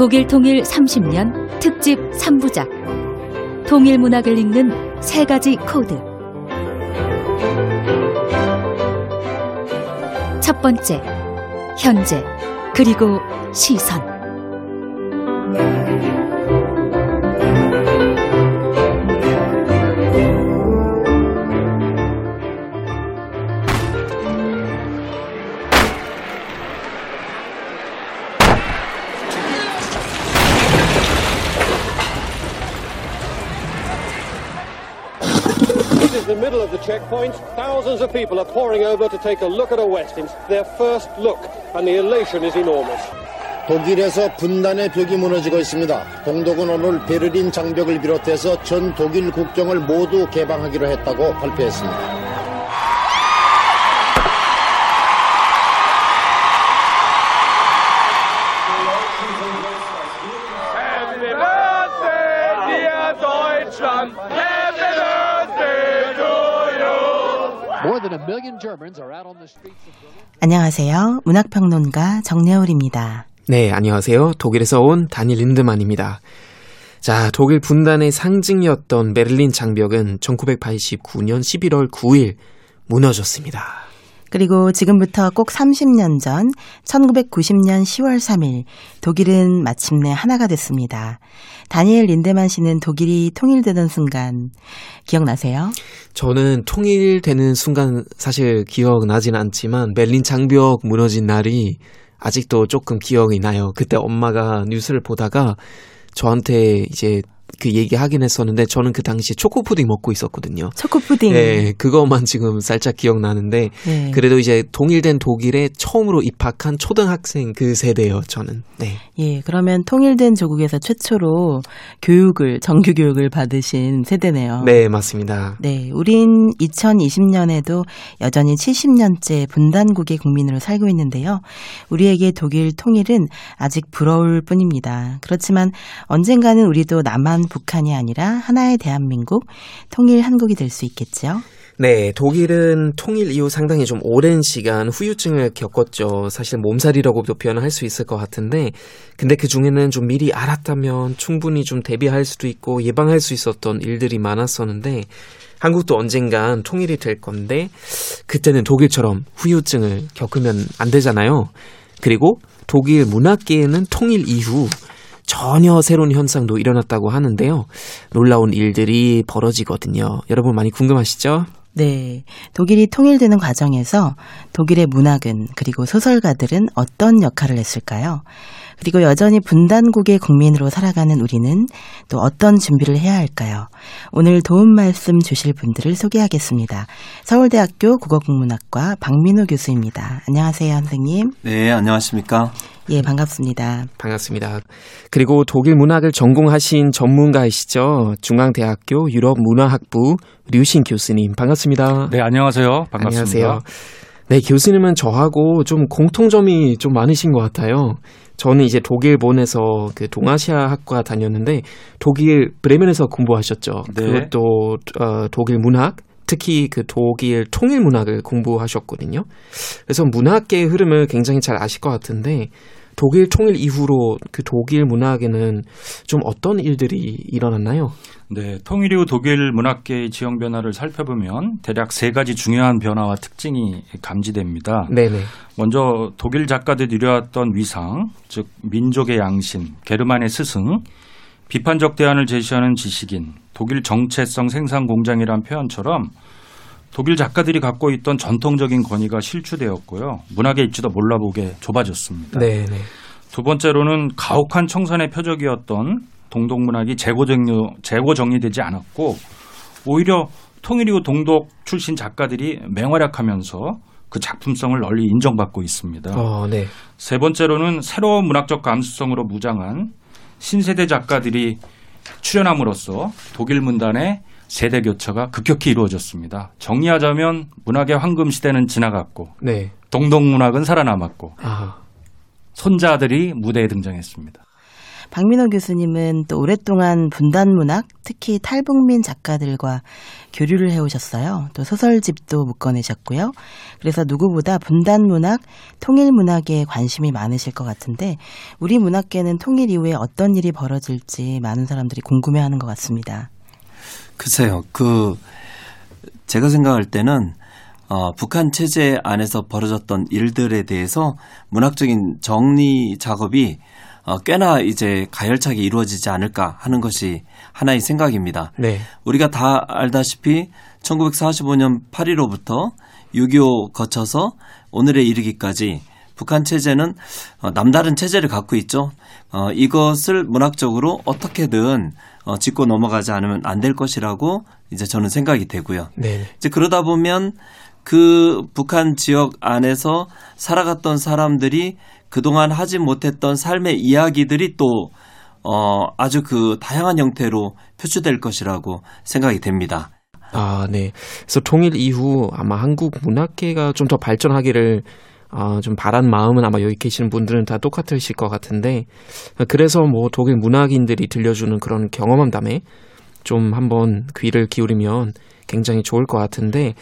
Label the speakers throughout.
Speaker 1: 독일 통일 30년 특집 3부작. 통일 문학을 읽는 세 가지 코드. 첫 번째 현재 그리고 시선
Speaker 2: checkpoint. Thousands of people are pouring over to take a look at a West. It's their first look, and the elation is enormous.
Speaker 3: 독일에서 분단의 벽이 무너지고 있습니다. 동독은 오늘 베를린 장벽을 비롯해서 전 독일 국경을 모두 개방하기로 했다고 발표했습니다.
Speaker 4: 안녕하세요. 문학평론가 정래울입니다.
Speaker 5: 네, 안녕하세요. 독일에서 온 다니 린드만입니다. 자, 독일 분단의 상징이었던 베를린 장벽은 1989년 11월 9일 무너졌습니다.
Speaker 4: 그리고 지금부터 꼭 30년 전 1990년 10월 3일 독일은 마침내 하나가 됐습니다. 다니엘 린데만 씨는 독일이 통일되던 순간 기억나세요?
Speaker 5: 저는 통일되는 순간 사실 기억나진 않지만 베를린 장벽 무너진 날이 아직도 조금 기억이 나요. 그때 엄마가 뉴스를 보다가 저한테 이제 그 얘기 하긴 했었는데 저는 그 당시에 초코 푸딩 먹고 있었거든요.
Speaker 4: 초코 푸딩.
Speaker 5: 네, 그것만 지금 살짝 기억나는데
Speaker 4: 네.
Speaker 5: 그래도 이제 통일된 독일에 처음으로 입학한 초등학생 그 세대예요, 저는. 네.
Speaker 4: 예, 그러면 통일된 조국에서 최초로 교육을 정규 교육을 받으신 세대네요.
Speaker 5: 네, 맞습니다.
Speaker 4: 네, 우린 2020년에도 여전히 70년째 분단국의 국민으로 살고 있는데요. 우리에게 독일 통일은 아직 부러울 뿐입니다. 그렇지만 언젠가는 우리도 남한 북한이 아니라 하나의 대한민국, 통일 한국이 될 수 있겠죠.
Speaker 5: 네, 독일은 통일 이후 상당히 좀 오랜 시간 후유증을 겪었죠. 사실 몸살이라고도 표현을 할 수 있을 것 같은데, 근데 그 중에는 좀 미리 알았다면 충분히 좀 대비할 수도 있고 예방할 수 있었던 일들이 많았었는데, 한국도 언젠간 통일이 될 건데, 그때는 독일처럼 후유증을 겪으면 안 되잖아요. 그리고 독일 문학계에는 통일 이후 전혀 새로운 현상도 일어났다고 하는데요. 놀라운 일들이 벌어지거든요. 여러분 많이 궁금하시죠?
Speaker 4: 네. 독일이 통일되는 과정에서 독일의 문학은 그리고 소설가들은 어떤 역할을 했을까요? 그리고 여전히 분단국의 국민으로 살아가는 우리는 또 어떤 준비를 해야 할까요? 오늘 도움 말씀 주실 분들을 소개하겠습니다. 서울대학교 국어국문학과 박민호 교수입니다. 안녕하세요, 선생님.
Speaker 6: 네, 안녕하십니까.
Speaker 4: 예, 반갑습니다.
Speaker 5: 반갑습니다. 그리고 독일 문학을 전공하신 전문가이시죠. 중앙대학교 유럽문화학부 류신 교수님 반갑습니다.
Speaker 7: 네, 안녕하세요. 반갑습니다.
Speaker 5: 안녕하세요. 네, 교수님은 저하고 좀 공통점이 좀 많으신 것 같아요. 저는 이제 독일 본에서 그 동아시아 학과 다녔는데 독일 브레멘에서 공부하셨죠.
Speaker 6: 네.
Speaker 5: 그것도 어, 독일 문학 특히 그 독일 통일 문학을 공부하셨거든요. 그래서 문학계의 흐름을 굉장히 잘 아실 것 같은데 독일 통일 이후로 그 독일 문학에는 좀 어떤 일들이 일어났나요?
Speaker 7: 네, 통일 이후 독일 문학계의 지형 변화를 살펴보면 대략 세 가지 중요한 변화와 특징이 감지됩니다.
Speaker 5: 네네.
Speaker 7: 먼저 독일 작가들이 이뤄왔던 위상, 즉 민족의 양심, 게르만의 스승, 비판적 대안을 제시하는 지식인, 독일 정체성 생산 공장이란 표현처럼 독일 작가들이 갖고 있던 전통적인 권위가 실추되었고요. 문학의 입지도 몰라보게 좁아졌습니다.
Speaker 5: 네네.
Speaker 7: 두 번째로는 가혹한 청산의 표적이었던 동독 문학이 재고 정리, 재고 정리되지 않았고 오히려 통일 이후 동독 출신 작가들이 맹활약하면서 그 작품성을 널리 인정받고 있습니다.
Speaker 5: 어, 네.
Speaker 7: 세 번째로는 새로운 문학적 감수성으로 무장한 신세대 작가들이 출연함으로써 독일 문단의 세대 교체가 급격히 이루어졌습니다. 정리하자면 문학의 황금 시대는 지나갔고
Speaker 5: 네.
Speaker 7: 동독 문학은 살아남았고
Speaker 5: 아.
Speaker 7: 손자들이 무대에 등장했습니다.
Speaker 4: 박민호 교수님은 또 오랫동안 분단 문학, 특히 탈북민 작가들과 교류를 해오셨어요. 또 소설집도 묶어내셨고요. 그래서 누구보다 분단 문학, 통일 문학에 관심이 많으실 것 같은데 우리 문학계는 통일 이후에 어떤 일이 벌어질지 많은 사람들이 궁금해하는 것 같습니다.
Speaker 6: 글쎄요, 그 제가 생각할 때는 어, 북한 체제 안에서 벌어졌던 일들에 대해서 문학적인 정리 작업이 어, 꽤나 이제 가열차게 이루어지지 않을까 하는 것이 하나의 생각입니다.
Speaker 5: 네.
Speaker 6: 우리가 다 알다시피 1945년 8.15부터 6.25 거쳐서 오늘에 이르기까지 북한 체제는 어, 남다른 체제를 갖고 있죠. 어, 이것을 문학적으로 어떻게든 어, 짚고 넘어가지 않으면 안 될 것이라고 이제 저는 생각이 되고요.
Speaker 5: 네.
Speaker 6: 이제 그러다 보면 그 북한 지역 안에서 살아갔던 사람들이 그동안 하지 못했던 삶의 이야기들이 또 어, 아주 그 다양한 형태로 표출될 것이라고 생각이 됩니다.
Speaker 5: 아, 네. 그래서 통일 이후 아마 한국 문학계가 좀 더 발전하기를 아, 좀 바란 마음은 아마 여기 계시는 분들은 다 똑같으실 것 같은데 그래서 뭐 독일 문학인들이 들려주는 그런 경험담에 좀 한번 귀를 기울이면 굉장히 좋을 것 같은데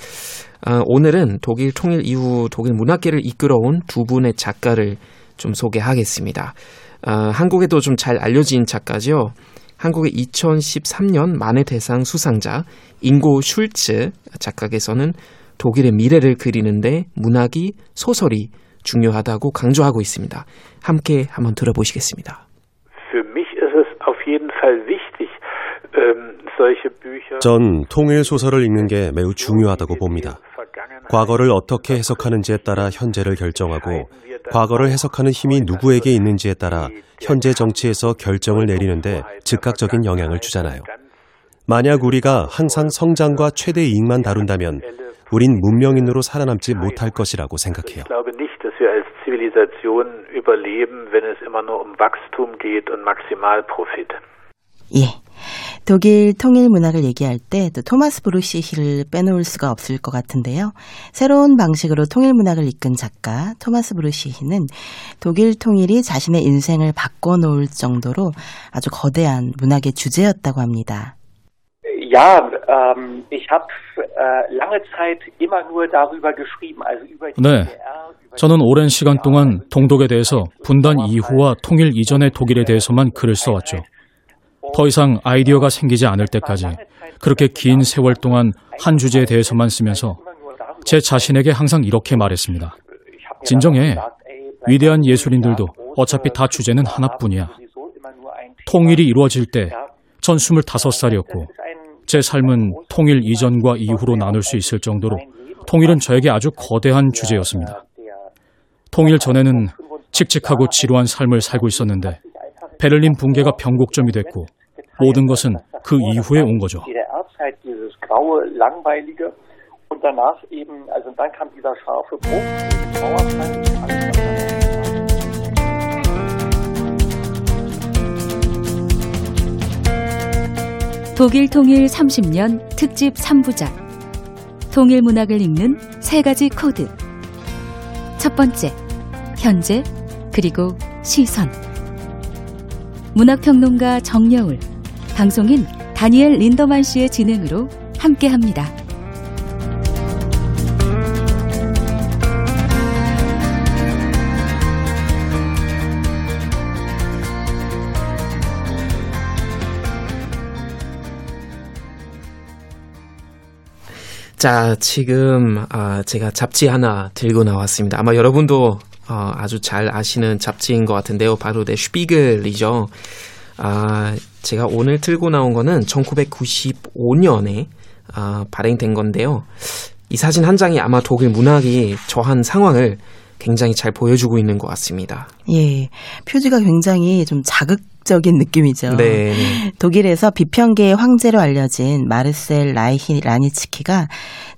Speaker 5: 아, 오늘은 독일 통일 이후 독일 문학계를 이끌어온 두 분의 작가를 좀 소개하겠습니다. 아, 한국에도 좀 잘 알려진 작가죠. 한국의 2013년 만해 대상 수상자 잉고 슐츠 작가께서는 독일의 미래를 그리는데 문학이 소설이 중요하다고 강조하고 있습니다. 함께 한번 들어보시겠습니다.
Speaker 8: Für mich ist es auf jeden Fall wichtig, ähm.
Speaker 9: 전 통일 소설을 읽는 게 매우 중요하다고 봅니다. 과거를 어떻게 해석하는지에 따라 현재를 결정하고 과거를 해석하는 힘이 누구에게 있는지에 따라 현재 정치에서 결정을 내리는데 즉각적인 영향을 주잖아요. 만약 우리가 항상 성장과 최대 이익만 다룬다면 우린 문명인으로 살아남지 못할 것이라고 생각해요.
Speaker 8: Um.
Speaker 4: 예. 독일 통일 문학을 얘기할 때 또 토마스 브루시히를 빼놓을 수가 없을 것 같은데요. 새로운 방식으로 통일 문학을 이끈 작가 토마스 브루시히는 독일 통일이 자신의 인생을 바꿔놓을 정도로 아주 거대한 문학의 주제였다고 합니다.
Speaker 10: Ja, ähm, ich habe äh, lange Zeit immer nur darüber geschrieben, also über die
Speaker 11: 네. 저는 오랜 시간 동안 동독에 대해서 분단 이후와 통일 이전의 독일에 대해서만 글을 써왔죠. 더 이상 아이디어가 생기지 않을 때까지 그렇게 긴 세월 동안 한 주제에 대해서만 쓰면서 제 자신에게 항상 이렇게 말했습니다. 진정해. 위대한 예술인들도 어차피 다 주제는 하나뿐이야. 통일이 이루어질 때 전 25살이었고 제 삶은 통일 이전과 이후로 나눌 수 있을 정도로 통일은 저에게 아주 거대한 주제였습니다. 통일 전에는 칙칙하고 지루한 삶을 살고 있었는데 베를린 붕괴가 변곡점이 됐고 모든 것은 그 이후에 온 거죠.
Speaker 1: 독일 통일 30년 특집 3부작. 통일 문학을 읽는 세 가지 코드. 첫 번째, 현재 그리고 시선. 문학평론가 정여울. 방송인 다니엘 린더만 씨의 진행으로 함께합니다.
Speaker 5: 자, 지금 아, 제가 잡지 하나 들고 나왔습니다. 아마 여러분도 어, 아주 잘 아시는 잡지인 것 같은데요. 바로 네 슈피글이죠. 아, 제가 오늘 들고 나온 거는 1995년에 아, 발행된 건데요. 이 사진 한 장이 아마 독일 문학이 저한 상황을 굉장히 잘 보여주고 있는 것 같습니다.
Speaker 4: 예. 표지가 굉장히 좀 자극 적인 느낌이죠.
Speaker 5: 네.
Speaker 4: 독일에서 비평계의 황제로 알려진 마르셀 라이히 라니츠키가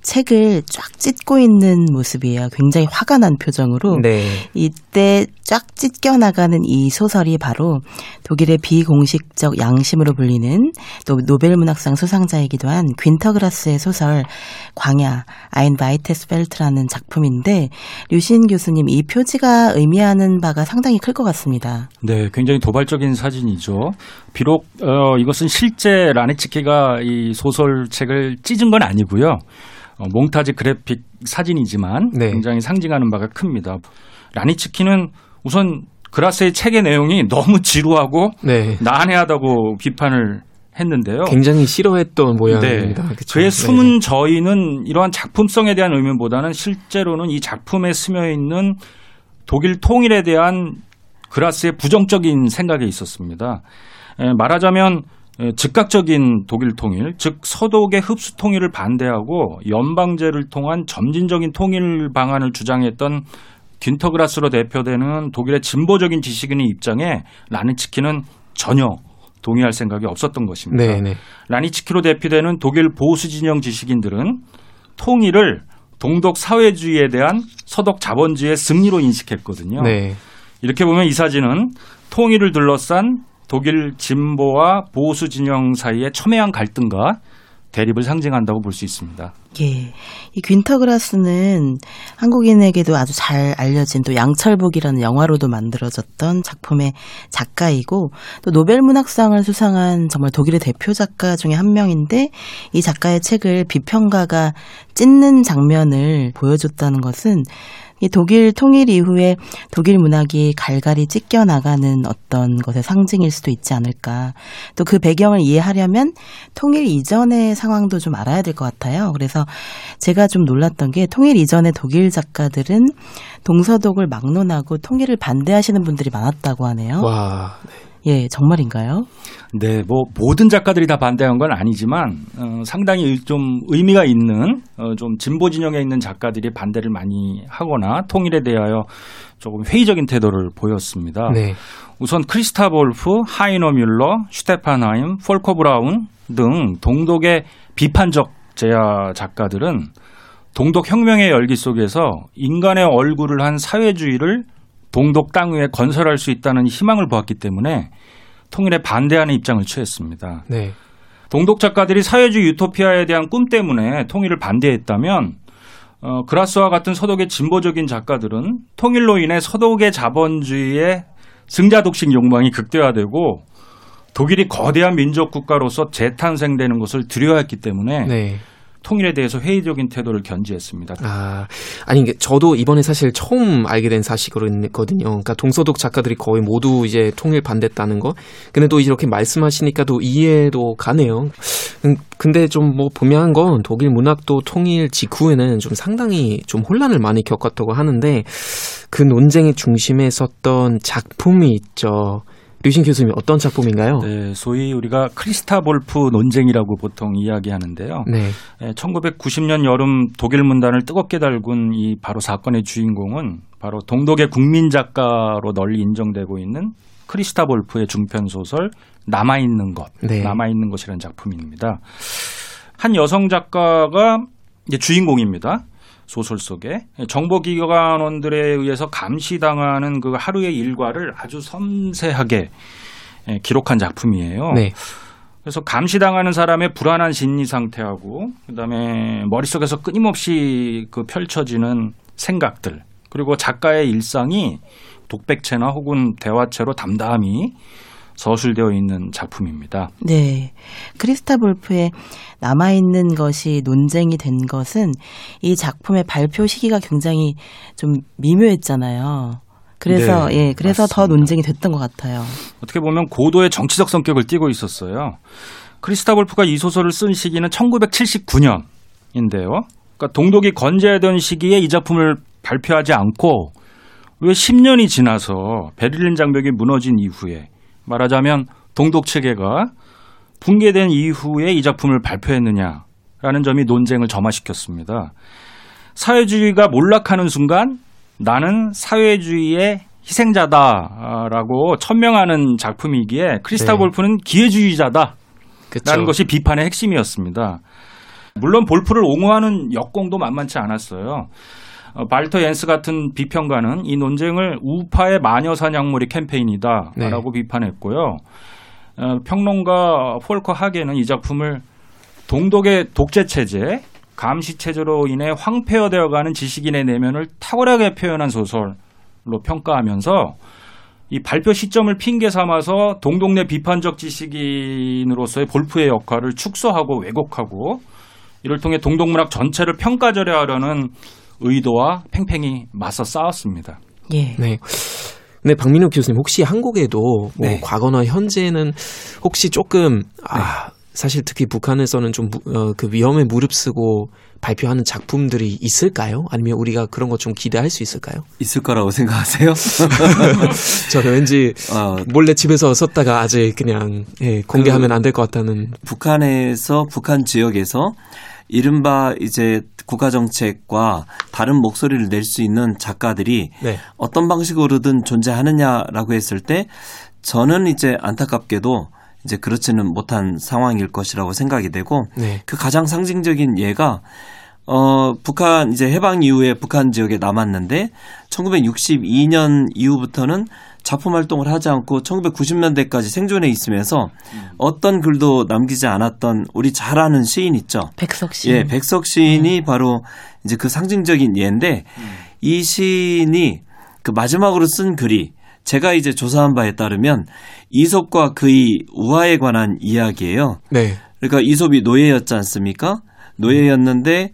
Speaker 4: 책을 쫙 찢고 있는 모습이에요. 굉장히 화가 난 표정으로.
Speaker 5: 네.
Speaker 4: 이때 쫙 찢겨 나가는 이 소설이 바로 독일의 비공식적 양심으로 불리는 또 노벨 문학상 수상자이기도 한 귄터 그라스의 소설 광야 Ein weites Feld라는 작품인데 류신 교수님 이 표지가 의미하는 바가 상당히 클 것 같습니다.
Speaker 7: 네, 굉장히 도발적인 사진 이죠. 비록 어, 이것은 실제 라네츠키가 이 소설책을 찢은 건 아니고요. 어, 몽타지 그래픽 사진이지만
Speaker 5: 네.
Speaker 7: 굉장히 상징하는 바가 큽니다. 라니츠키는 우선 그라스의 책의 내용이 너무 지루하고
Speaker 5: 네.
Speaker 7: 난해하다고 비판을 했는데요.
Speaker 5: 굉장히 싫어했던 모양입니다.
Speaker 7: 네. 그의
Speaker 5: 네.
Speaker 7: 숨은 저희는 이러한 작품성에 대한 의미보다는 실제로는 이 작품에 스며 있는 독일 통일에 대한 그라스의 부정적인 생각이 있었습니다. 에, 말하자면 에, 즉각적인 독일 통일, 즉 서독의 흡수 통일을 반대하고 연방제를 통한 점진적인 통일 방안을 주장했던 균터그라스로 대표되는 독일의 진보적인 지식인의 입장에 라니츠키는 전혀 동의할 생각이 없었던 것입니다.
Speaker 5: 네, 네.
Speaker 7: 라니츠키로 대표되는 독일 보수 진영 지식인들은 통일을 동독 사회주의에 대한 서독 자본주의의 승리로 인식했거든요.
Speaker 5: 네.
Speaker 7: 이렇게 보면 이 사진은 통일을 둘러싼 독일 진보와 보수 진영 사이의 첨예한 갈등과 대립을 상징한다고 볼 수 있습니다.
Speaker 4: 예. 이 윈터그라스는 한국인에게도 아주 잘 알려진 또 양철북이라는 영화로도 만들어졌던 작품의 작가이고 또 노벨 문학상을 수상한 정말 독일의 대표 작가 중에 한 명인데 이 작가의 책을 비평가가 찢는 장면을 보여줬다는 것은 이 독일 통일 이후에 독일 문학이 갈갈이 찢겨 나가는 어떤 것의 상징일 수도 있지 않을까. 또 그 배경을 이해하려면 통일 이전의 상황도 좀 알아야 될 것 같아요. 그래서 제가 좀 놀랐던 게 통일 이전의 독일 작가들은 동서독을 막론하고 통일을 반대하시는 분들이 많았다고 하네요.
Speaker 5: 와.
Speaker 4: 예, 정말인가요?
Speaker 7: 네, 뭐 모든 작가들이 다 반대한 건 아니지만 어, 상당히 좀 의미가 있는 어, 좀 진보 진영에 있는 작가들이 반대를 많이 하거나 통일에 대하여 조금 회의적인 태도를 보였습니다.
Speaker 5: 네.
Speaker 7: 우선 크리스타 볼프, 하이너 뮐러, 슈테판 하임, 폴커 브라운 등 동독의 비판적 재야 작가들은 동독 혁명의 열기 속에서 인간의 얼굴을 한 사회주의를 동독 땅 위에 건설할 수 있다는 희망을 보았기 때문에 통일에 반대하는 입장을 취했습니다.
Speaker 5: 네.
Speaker 7: 동독 작가들이 사회주의 유토피아에 대한 꿈 때문에 통일을 반대했다면 어, 그라스와 같은 서독의 진보적인 작가들은 통일로 인해 서독의 자본주의의 승자 독식 욕망이 극대화되고 독일이 거대한 민족 국가로서 재탄생되는 것을 두려워했기 때문에
Speaker 5: 네.
Speaker 7: 통일에 대해서 회의적인 태도를 견지했습니다.
Speaker 5: 아, 아니, 저도 이번에 사실 처음 알게 된 사실이거든요. 그러니까 동서독 작가들이 거의 모두 이제 통일 반대했다는 거. 근데 또 이렇게 말씀하시니까 또 이해도 가네요. 음, 근데 좀뭐 분명한 건 독일 문학도 통일 직후에는 좀 상당히 좀 혼란을 많이 겪었다고 하는데 그 논쟁의 중심에 섰던 작품이 있죠. 류신 교수님 어떤 작품인가요?
Speaker 7: 네, 소위 우리가 크리스타 볼프 논쟁이라고 보통 이야기하는데요.
Speaker 5: 네.
Speaker 7: 1990년 여름 독일 문단을 뜨겁게 달군 이 바로 사건의 주인공은 바로 동독의 국민 작가로 널리 인정되고 있는 크리스타 볼프의 중편 소설 남아 있는 것,
Speaker 5: 네.
Speaker 7: 남아 있는 것이라는 작품입니다. 한 여성 작가가 주인공입니다. 소설 속에 정보기관원들에 의해서 감시당하는 그 하루의 일과를 아주 섬세하게 예, 기록한 작품이에요.
Speaker 5: 네.
Speaker 7: 그래서 감시당하는 사람의 불안한 심리 상태하고 그다음에 머릿속에서 끊임없이 그 펼쳐지는 생각들 그리고 작가의 일상이 독백체나 혹은 대화체로 담담히 서술되어 있는 작품입니다.
Speaker 4: 네. 크리스타 볼프의 남아있는 것이 논쟁이 된 것은 이 작품의 발표 시기가 굉장히 좀 미묘했잖아요. 그래서,
Speaker 7: 네,
Speaker 4: 예, 그래서 더
Speaker 7: 맞습니다.
Speaker 4: 논쟁이 됐던 것 같아요.
Speaker 7: 어떻게 보면 고도의 정치적 성격을 띠고 있었어요. 크리스타 볼프가 이 소설을 쓴 시기는 1979년인데요. 그러니까 동독이 건재하던 시기에 이 작품을 발표하지 않고 왜 10년이 지나서 베를린 장벽이 무너진 이후에 말하자면 동독 체계가 붕괴된 이후에 이 작품을 발표했느냐라는 점이 논쟁을 점화시켰습니다. 사회주의가 몰락하는 순간 나는 사회주의의 희생자다라고 천명하는 작품이기에 크리스타
Speaker 5: 네.
Speaker 7: 볼프는 기회주의자다.
Speaker 5: 그쵸.
Speaker 7: 라는 것이 비판의 핵심이었습니다. 물론 볼프를 옹호하는 역공도 만만치 않았어요. 어, 발터 옌스 같은 비평가는 이 논쟁을 우파의 마녀 사냥놀이 캠페인이다라고
Speaker 5: 네.
Speaker 7: 비판했고요. 어, 평론가 폴커 하게는 이 작품을 동독의 독재 체제, 감시 체제로 인해 황폐화되어가는 지식인의 내면을 탁월하게 표현한 소설로 평가하면서 이 발표 시점을 핑계 삼아서 동독 내 비판적 지식인으로서의 볼프의 역할을 축소하고 왜곡하고 이를 통해 동독 문학 전체를 평가절하하려는 의도와 팽팽히 맞서 싸웠습니다.
Speaker 4: 예.
Speaker 5: 네. 네, 박민호 교수님 혹시 한국에도 뭐
Speaker 7: 네.
Speaker 5: 과거나 현재는 혹시 조금 아 사실 특히 북한에서는 좀 어, 그 위험에 무릅쓰고 발표하는 작품들이 있을까요? 아니면 우리가 그런 거좀 기대할 수 있을까요?
Speaker 6: 있을 거라고 생각하세요?
Speaker 5: 저는 왠지
Speaker 6: 어,
Speaker 5: 몰래 집에서 썼다가 아직 그냥 예, 공개하면 안될 것 같다는
Speaker 6: 북한에서 북한 지역에서 이른바 이제 국가 정책과 다른 목소리를 낼 수 있는 작가들이
Speaker 5: 네.
Speaker 6: 어떤 방식으로든 존재하느냐라고 했을 때 저는 이제 안타깝게도 이제 그렇지는 못한 상황일 것이라고 생각이 되고
Speaker 5: 네.
Speaker 6: 그 가장 상징적인 예가 어 북한 이제 해방 이후에 북한 지역에 남았는데 1962년 이후부터는 작품 활동을 하지 않고 1990년대까지 생존해 있으면서 어떤 글도 남기지 않았던 우리 잘 아는 시인 있죠.
Speaker 4: 백석 시인.
Speaker 6: 예, 백석 시인이 바로 이제 그 상징적인 예인데 이 시인이 그 마지막으로 쓴 글이 제가 이제 조사한 바에 따르면 이솝과 그의 우화에 관한 이야기예요.
Speaker 5: 네.
Speaker 6: 그러니까 이솝이 노예였지 않습니까? 노예였는데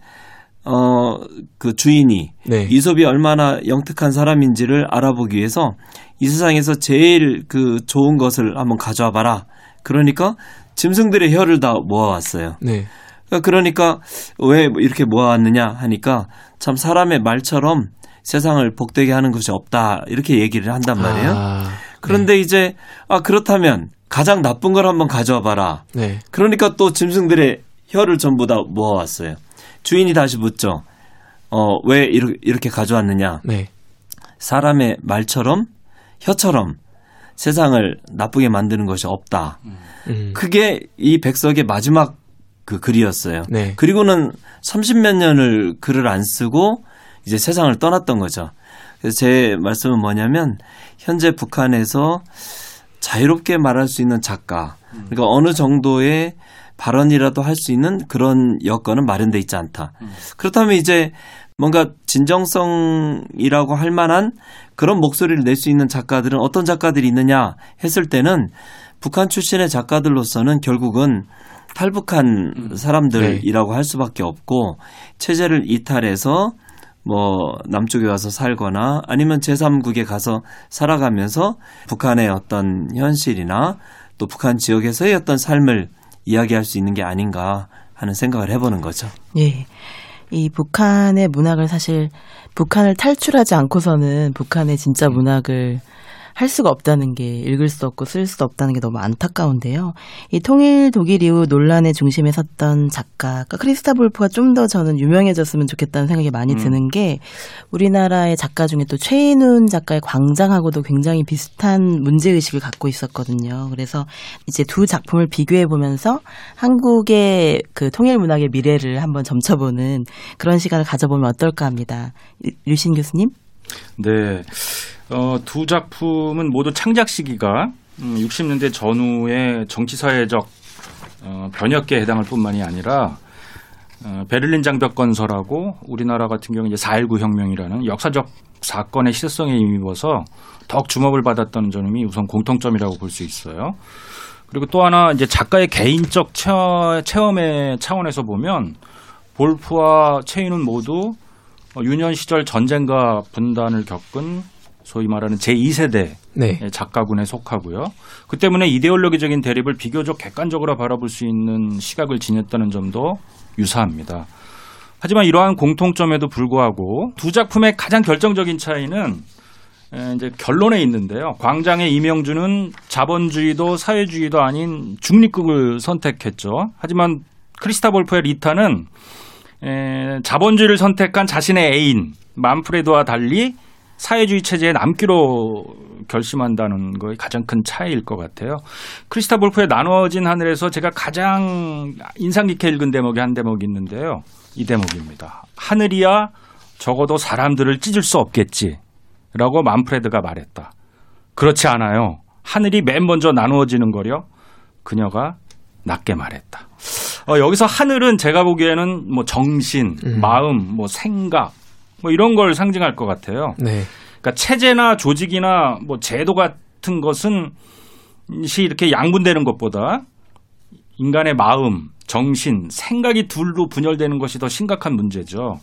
Speaker 6: 어 그 주인이
Speaker 5: 네.
Speaker 6: 이솝이 얼마나 영특한 사람인지를 알아보기 위해서 이 세상에서 제일 그 좋은 것을 한번 가져와 봐라. 그러니까 짐승들의 혀를 다 모아왔어요.
Speaker 5: 네.
Speaker 6: 그러니까 왜 이렇게 모아왔느냐 하니까 참 사람의 말처럼 세상을 복되게 하는 것이 없다 이렇게 얘기를 한단 말이에요.
Speaker 5: 아,
Speaker 6: 그런데 이제 아 그렇다면 가장 나쁜 걸 한번 가져와 봐라.
Speaker 5: 네.
Speaker 6: 그러니까 또 짐승들의 혀를 전부 다 모아왔어요. 주인이 다시 묻죠. 어, 왜 이렇게, 이렇게 가져왔느냐?
Speaker 5: 네.
Speaker 6: 사람의 말처럼 혀처럼 세상을 나쁘게 만드는 것이 없다.
Speaker 5: 음.
Speaker 6: 그게 이 백석의 마지막 그 글이었어요.
Speaker 5: 네.
Speaker 6: 그리고는 30몇 년을 글을 안 쓰고 이제 세상을 떠났던 거죠. 그래서 제 말씀은 뭐냐면 현재 북한에서 자유롭게 말할 수 있는 작가, 그러니까 어느 정도의 발언이라도 할 수 있는 그런 여건은 마련돼 있지 않다. 그렇다면 이제 뭔가 진정성이라고 할 만한 그런 목소리를 낼 수 있는 작가들은 어떤 작가들이 있느냐 했을 때는 북한 출신의 작가들로서는 결국은 탈북한 사람들이라고 할 수밖에 없고 체제를 이탈해서 뭐 남쪽에 와서 살거나 아니면 제3국에 가서 살아가면서 북한의 어떤 현실이나 또 북한 지역에서의 어떤 삶을 이야기할 수 있는 게 아닌가 하는 생각을 해보는 거죠.
Speaker 4: 예. 이 북한의 문학을 사실 북한을 탈출하지 않고서는 북한의 진짜 문학을 할 수가 없다는 게 읽을 수 없고 쓸 수 없다는 게 너무 안타까운데요. 이 통일 독일 이후 논란의 중심에 섰던 작가 크리스타 볼프가 좀 더 저는 유명해졌으면 좋겠다는 생각이 많이
Speaker 12: 음.
Speaker 4: 드는 게 우리나라의 작가 중에 또 최인훈 작가의 광장하고도 굉장히 비슷한 문제 의식을 갖고 있었거든요. 그래서 이제 두 작품을 비교해 보면서 한국의 그 통일 문학의 미래를 한번 점쳐보는 그런 시간을 가져보면 어떨까 합니다. 유- 유신 교수님?
Speaker 7: 네. 어, 두 작품은 모두 창작 시기가 음, 60년대 전후의 정치사회적 어, 변혁계에 해당할 뿐만이 아니라 어, 베를린 장벽 건설하고 우리나라 같은 경우 이제 4.19 혁명이라는 역사적 사건의 시대성에 힘입어서 더욱 주목을 받았던 점이 우선 공통점이라고 볼 수 있어요. 그리고 또 하나 이제 작가의 개인적 체험, 체험의 차원에서 보면 볼프와 체인은 모두 어, 유년 시절 전쟁과 분단을 겪은 소위 말하는 제2세대
Speaker 5: 네.
Speaker 7: 작가군에 속하고요. 그 때문에 이데올로기적인 대립을 비교적 객관적으로 바라볼 수 있는 시각을 지녔다는 점도 유사합니다. 하지만 이러한 공통점에도 불구하고 두 작품의 가장 결정적인 차이는 에, 이제 결론에 있는데요. 광장의 이명주는 자본주의도 사회주의도 아닌 중립국을 선택했죠. 하지만 크리스타 볼프의 리타는 에, 자본주의를 선택한 자신의 애인 만프레드와 달리 사회주의 체제에 남기로 결심한다는 것이 가장 큰 차이일 것 같아요. 크리스타 볼프의 나누어진 하늘에서 제가 가장 인상 깊게 읽은 대목이 한 대목이 있는데요. 이 대목입니다. 하늘이야 적어도 사람들을 찢을 수 없겠지. 라고 만프레드가 말했다. 그렇지 않아요. 하늘이 맨 먼저 나누어지는 거려 그녀가 낮게 말했다. 어, 여기서 하늘은 제가 보기에는 뭐 정신,
Speaker 5: 음.
Speaker 7: 마음, 뭐 생각, 뭐 이런 걸 상징할 것 같아요.
Speaker 5: 네.
Speaker 7: 그러니까 체제나 조직이나 뭐 제도 같은 것은 시 이렇게 양분되는 것보다 인간의 마음, 정신, 생각이 둘로 분열되는 것이 더 심각한 문제죠.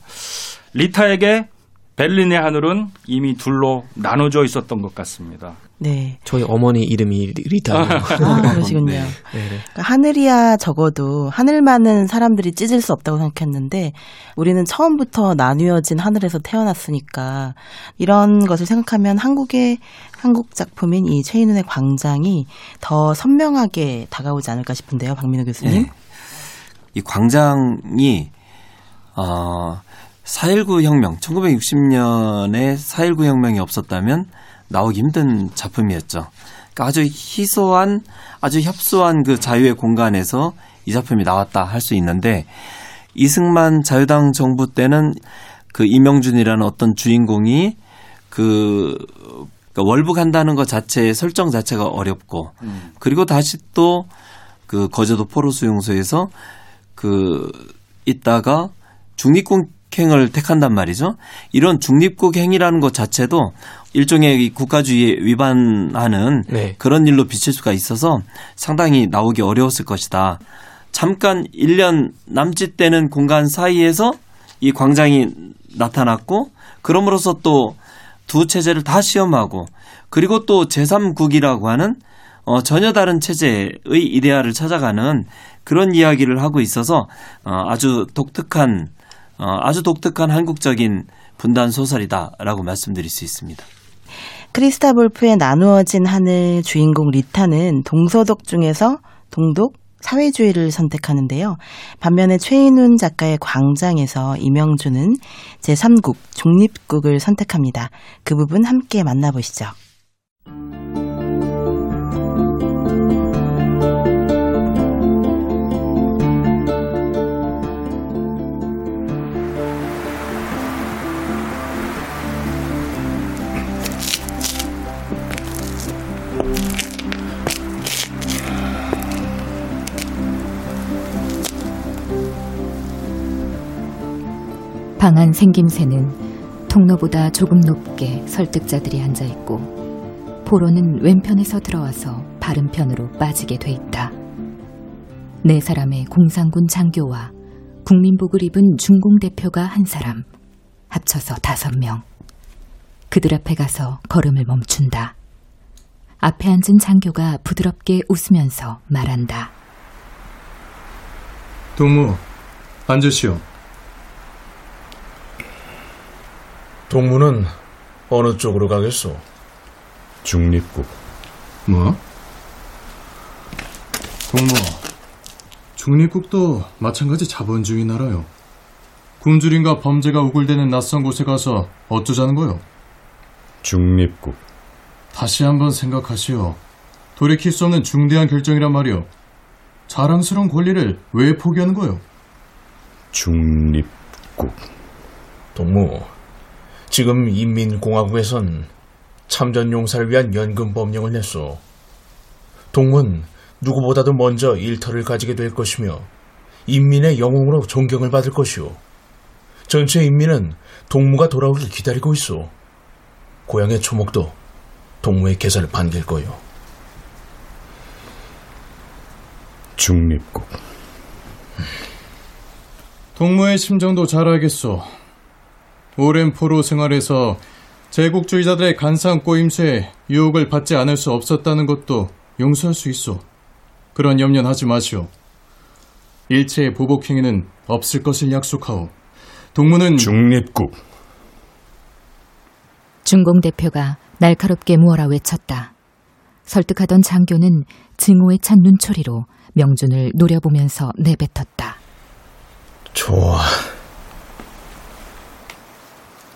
Speaker 7: 리타에게 베를린의 하늘은 이미 둘로 나눠져 있었던 것 같습니다.
Speaker 4: 네.
Speaker 5: 저희 어머니 이름이 리타예요.
Speaker 4: 아, 그러시군요.
Speaker 5: 네. 네.
Speaker 4: 그러니까 하늘이야 적어도 하늘만은 사람들이 찢을 수 없다고 생각했는데 우리는 처음부터 나뉘어진 하늘에서 태어났으니까 이런 것을 생각하면 한국의 한국 작품인 이 최인훈의 광장이 더 선명하게 다가오지 않을까 싶은데요, 박민호 교수님.
Speaker 6: 네. 이 광장이 어, 4.19 혁명, 1960년에 4.19 혁명이 없었다면 나오기 힘든 작품이었죠. 그러니까 아주 희소한, 아주 협소한 그 자유의 공간에서 이 작품이 나왔다 할 수 있는데 이승만 자유당 정부 때는 그 이명준이라는 어떤 주인공이 그 그러니까 월북한다는 것 자체의 설정 자체가 어렵고 그리고 다시 또 그 거제도 포로 수용소에서 그 있다가 중립 국행을 택한단 말이죠. 이런 중립국행이라는 것 자체도 일종의 이 국가주의에 위반하는
Speaker 5: 네.
Speaker 6: 그런 일로 비칠 수가 있어서 상당히 나오기 어려웠을 것이다. 잠깐 1년 남짓 되는 공간 사이에서 이 광장이 나타났고 그럼으로써 또 두 체제를 다 시험하고 그리고 또 제3국이라고 하는 어, 전혀 다른 체제의 이데아를 찾아가는 그런 이야기를 하고 있어서 어, 아주 독특한 어, 아주 독특한 한국적인 분단 소설이다라고 말씀드릴 수 있습니다.
Speaker 4: 크리스타 볼프의 나누어진 하늘 주인공 리타는 동서독 중에서 동독 사회주의를 선택하는데요. 반면에 최인훈 작가의 광장에서 이명주는 제3국 중립국을 선택합니다. 그 부분 함께 만나보시죠.
Speaker 1: 방안 생김새는 통로보다 조금 높게 설득자들이 앉아 있고 포로는 왼편에서 들어와서 바른편으로 빠지게 돼 있다. 네 사람의 공산군 장교와 국민복을 입은 중공 대표가 한 사람, 합쳐서 다섯 명. 그들 앞에 가서 걸음을 멈춘다. 앞에 앉은 장교가 부드럽게 웃으면서 말한다.
Speaker 12: 동무, 앉으시오.
Speaker 13: 동무는 어느 쪽으로 가겠소?
Speaker 12: 중립국. 뭐? 동무, 중립국도 마찬가지 자본주의 나라요. 굶주림과 범죄가 우글대는 낯선 곳에 가서 어쩌자는 거요?
Speaker 13: 중립국.
Speaker 12: 다시 한번 생각하시오. 돌이킬 수 없는 중대한 결정이란 말이오. 자랑스러운 권리를 왜 포기하는 거요?
Speaker 13: 중립국. 동무, 지금 인민공화국에선 참전 용사를 위한 연금 법령을 냈소. 동문 누구보다도 먼저 일터를 가지게 될 것이며 인민의 영웅으로 존경을 받을 것이오. 전체 인민은 동무가 돌아오길 기다리고 있어. 고향의 초목도 동무의 계산을 반길 거요.
Speaker 12: 중립국. 동무의 심정도 잘 알겠소. 오랜 포로 생활에서 제국주의자들의 간사한 꼬임새에 유혹을 받지 않을 수 없었다는 것도 용서할 수 있소. 그런 염려는 하지 마시오. 일체의 보복행위는 없을 것을 약속하오. 동무는
Speaker 13: 중립국.
Speaker 1: 중공 대표가 날카롭게 무어라 외쳤다. 설득하던 장교는 증오에 찬 눈초리로 명준을 노려보면서 내뱉었다.
Speaker 13: 좋아.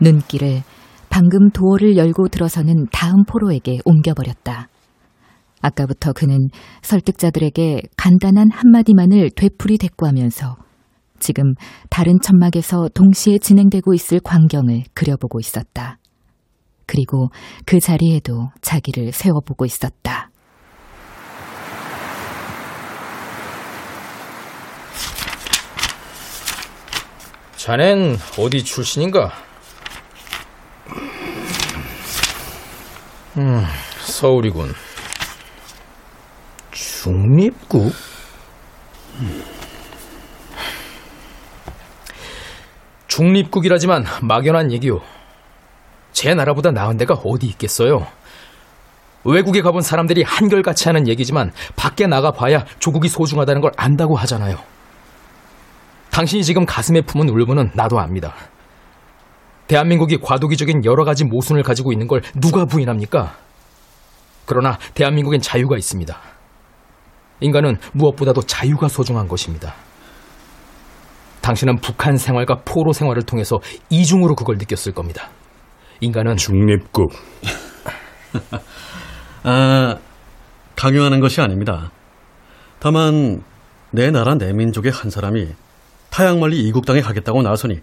Speaker 1: 눈길을 방금 도어를 열고 들어서는 다음 포로에게 옮겨버렸다. 아까부터 그는 설득자들에게 간단한 한마디만을 되풀이 대꾸하면서 지금 다른 천막에서 동시에 진행되고 있을 광경을 그려보고 있었다. 그리고 그 자리에도 자기를 세워보고 있었다.
Speaker 14: 자넨 어디 출신인가? 음, 서울이군. 중립국? 중립국이라지만 막연한 얘기요. 제 나라보다 나은 데가 어디 있겠어요? 외국에 가본 사람들이 한결같이 하는 얘기지만 밖에 나가봐야 조국이 소중하다는 걸 안다고 하잖아요. 당신이 지금 가슴에 품은 울분은 나도 압니다. 대한민국이 과도기적인 여러 가지 모순을 가지고 있는 걸 누가 부인합니까? 그러나 대한민국엔 자유가 있습니다. 인간은 무엇보다도 자유가 소중한 것입니다. 당신은 북한 생활과 포로 생활을 통해서 이중으로 그걸 느꼈을 겁니다. 인간은
Speaker 9: 중립국. 아, 강요하는 것이 아닙니다. 다만 내 나라 내 민족의 한 사람이 타양 멀리 이국 땅에 가겠다고 나서니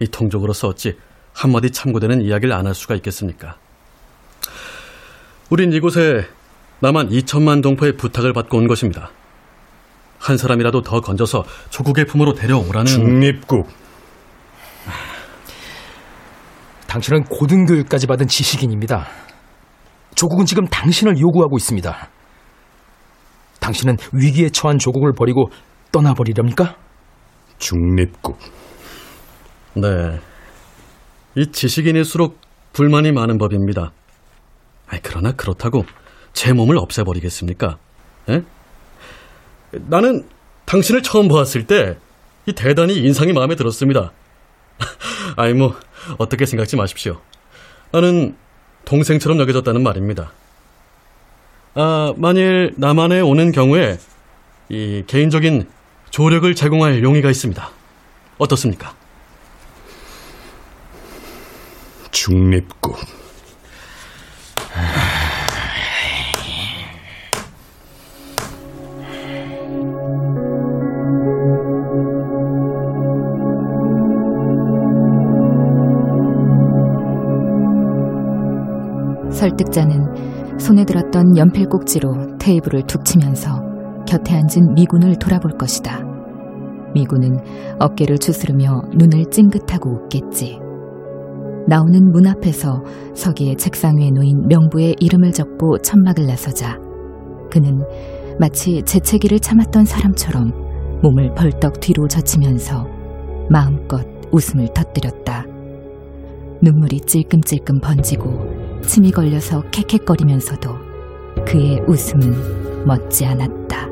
Speaker 9: 이 통족으로서 어찌 한마디 참고되는 이야기를 안 할 수가 있겠습니까? 우린 이곳에 나만 2천만 동포의 부탁을 받고 온 것입니다. 한 사람이라도 더 건져서 조국의 품으로 데려오라는
Speaker 14: 중립국. 당신은 고등교육까지 받은 지식인입니다. 조국은 지금 당신을 요구하고 있습니다. 당신은 위기에 처한 조국을 버리고 떠나버리렵니까?
Speaker 9: 중립국. 네. 이 지식인일수록 불만이 많은 법입니다. 그러나 그렇다고 제 몸을 없애버리겠습니까? 에? 나는 당신을 처음 보았을 때 이 대단히 인상이 마음에 들었습니다. 아이, 뭐, 어떻게 생각지 마십시오. 나는 동생처럼 여겨졌다는 말입니다. 아, 만일 남한에 오는 경우에 이 개인적인 조력을 제공할 용의가 있습니다. 어떻습니까?
Speaker 14: 중립국.
Speaker 1: 설득자는 손에 들었던 연필 꼭지로 테이블을 툭 치면서 곁에 앉은 미군을 돌아볼 것이다. 미군은 어깨를 추스르며 눈을 찡긋하고 웃겠지. 나오는 문 앞에서 서기의 책상 위에 놓인 명부의 이름을 적고 천막을 나서자 그는 마치 재채기를 참았던 사람처럼 몸을 벌떡 뒤로 젖히면서 마음껏 웃음을 터뜨렸다. 눈물이 찔끔찔끔 번지고 침이 걸려서 캑캑거리면서도 그의 웃음은 멎지 않았다.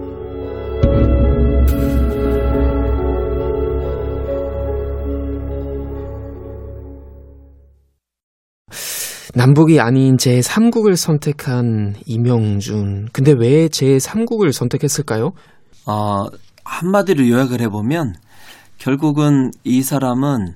Speaker 5: 남북이 아닌 제3국을 선택한 이명준. 근데 왜 제3국을 선택했을까요?
Speaker 6: 어, 한마디로 요약을 해보면 결국은 이 사람은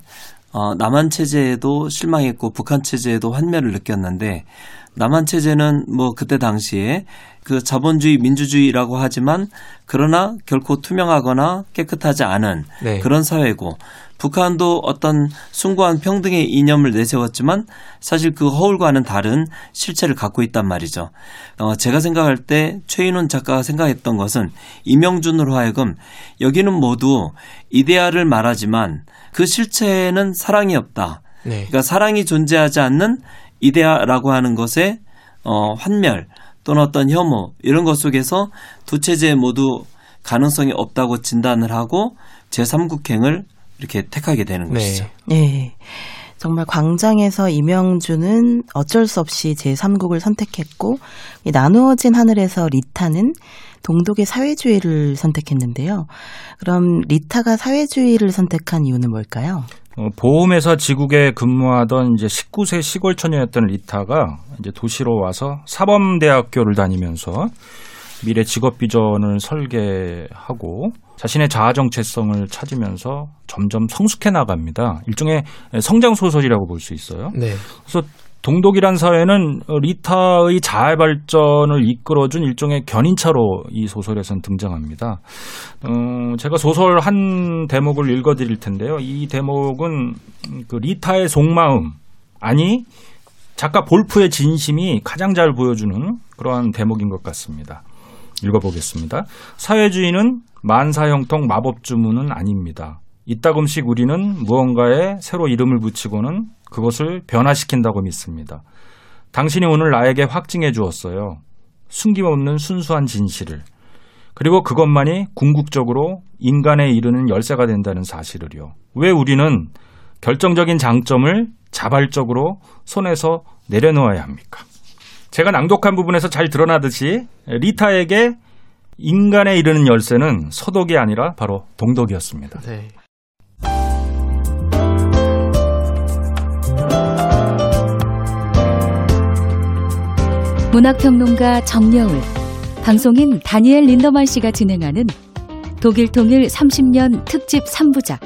Speaker 6: 어, 남한 체제에도 실망했고 북한 체제에도 환멸을 느꼈는데 남한 체제는 뭐 그때 당시에 그 자본주의 민주주의라고 하지만 그러나 결코 투명하거나 깨끗하지 않은
Speaker 5: 네.
Speaker 6: 그런 사회고 북한도 어떤 숭고한 평등의 이념을 내세웠지만 사실 그 허울과는 다른 실체를 갖고 있단 말이죠. 어, 제가 생각할 때 최인훈 작가가 생각했던 것은 이명준으로 하여금 여기는 모두 이데아를 말하지만 그 실체는 사랑이 없다.
Speaker 5: 네.
Speaker 6: 그러니까 사랑이 존재하지 않는 이데아라고 하는 것에 어, 환멸 또는 어떤 혐오 이런 것 속에서 두 체제 모두 가능성이 없다고 진단을 하고 제3국행을 이렇게 택하게 되는 것이죠.
Speaker 4: 네. 정말 광장에서 이명준은 어쩔 수 없이 제3국을 선택했고 이 나누어진 하늘에서 리타는 동독의 사회주의를 선택했는데요. 그럼 리타가 사회주의를 선택한 이유는 뭘까요?
Speaker 7: 어, 보험회사 지국에 근무하던 이제 19세 시골 처녀였던 리타가 이제 도시로 와서 사범대학교를 다니면서 미래 직업 비전을 설계하고 자신의 자아 정체성을 찾으면서 점점 성숙해 나갑니다. 일종의 성장 소설이라고 볼 수 있어요.
Speaker 5: 네.
Speaker 7: 그래서 동독이란 사회는 리타의 자아 발전을 이끌어준 일종의 견인차로 이 소설에선 등장합니다. 어, 제가 소설 한 대목을 읽어드릴 텐데요. 이 대목은 그 리타의 속마음 아니 작가 볼프의 진심이 가장 잘 보여주는 그러한 대목인 것 같습니다. 읽어보겠습니다. 사회주의는 만사 형통 마법 주문은 아닙니다. 이따금씩 우리는 무언가에 새로 이름을 붙이고는 그것을 변화시킨다고 믿습니다. 당신이 오늘 나에게 확증해 주었어요. 숨김없는 순수한 진실을. 그리고 그것만이 궁극적으로 인간에 이르는 열쇠가 된다는 사실을요. 왜 우리는 결정적인 장점을 자발적으로 손에서 내려놓아야 합니까? 제가 낭독한 부분에서 잘 드러나듯이 리타에게 인간에 이르는 열쇠는 서독이 아니라 바로 동독이었습니다.
Speaker 5: 네.
Speaker 1: 문학평론가 정여울, 방송인 다니엘 린더만 씨가 진행하는 독일 통일 30년 특집 3부작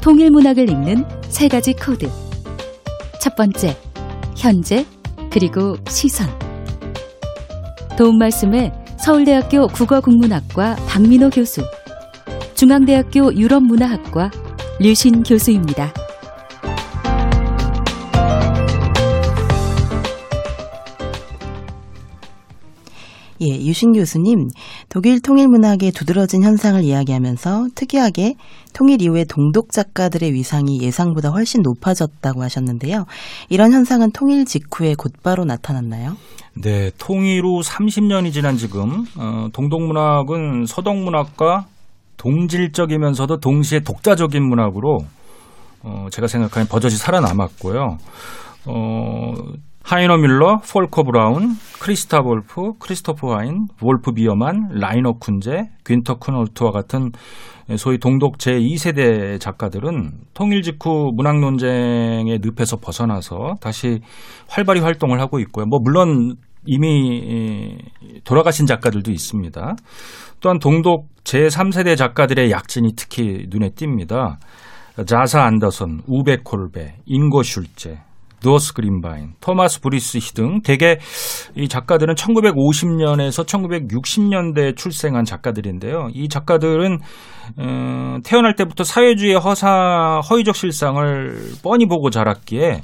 Speaker 1: 통일 문학을 읽는 세 가지 코드. 첫 번째, 현재, 그리고 시선. 도움 말씀에 서울대학교 국어국문학과 방민호 교수, 중앙대학교 유럽문화학과 류신 교수입니다.
Speaker 4: 예, 유신 교수님, 독일 통일 문학의 두드러진 현상을 이야기하면서 특이하게 통일 이후에 동독 작가들의 위상이 예상보다 훨씬 높아졌다고 하셨는데요. 이런 현상은 통일 직후에 곧바로 나타났나요?
Speaker 7: 네, 통일 후 30년이 지난 지금 어, 동독 문학은 서독 문학과 동질적이면서도 동시에 독자적인 문학으로 어, 제가 생각하는 버젓이 살아남았고요. 어, 하이너 뮐러, 폴커 브라운, 크리스타 볼프, 크리스토프 하인, 볼프 비어만, 라이너 쿤제, 귄터 쿠네르트와 같은 소위 동독 제2세대 작가들은 통일 직후 문학 논쟁의 늪에서 벗어나서 다시 활발히 활동을 하고 있고요. 뭐 물론 이미 돌아가신 작가들도 있습니다. 또한 동독 제3세대 작가들의 약진이 특히 눈에 띕니다. 자샤 안더존, 우베 콜베, 인고 슐제, 두어스 그륀바인, 토마스 브루시히 등 대개 이 작가들은 1950년에서 1960년대에 출생한 작가들인데요. 이 작가들은 어, 태어날 때부터 사회주의의 허사 허위적 실상을 뻔히 보고 자랐기에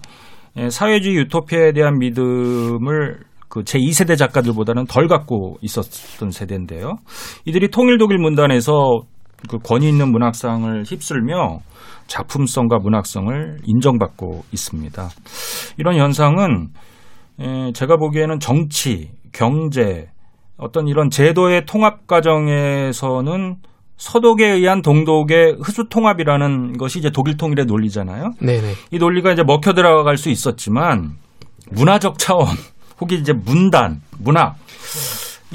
Speaker 7: 사회주의 유토피아에 대한 믿음을 그 제2세대 작가들보다는 덜 갖고 있었던 세대인데요. 이들이 통일 독일 문단에서 그 권위 있는 문학상을 휩쓸며 작품성과 문학성을 인정받고 있습니다. 이런 현상은 제가 보기에는 정치, 경제, 어떤 이런 제도의 통합 과정에서는 서독에 의한 동독의 흡수 통합이라는 것이 이제 독일 통일의 논리잖아요.
Speaker 5: 네네.
Speaker 7: 이 논리가 이제 먹혀 들어갈 수 있었지만 문화적 차원 혹은 이제 문단, 문학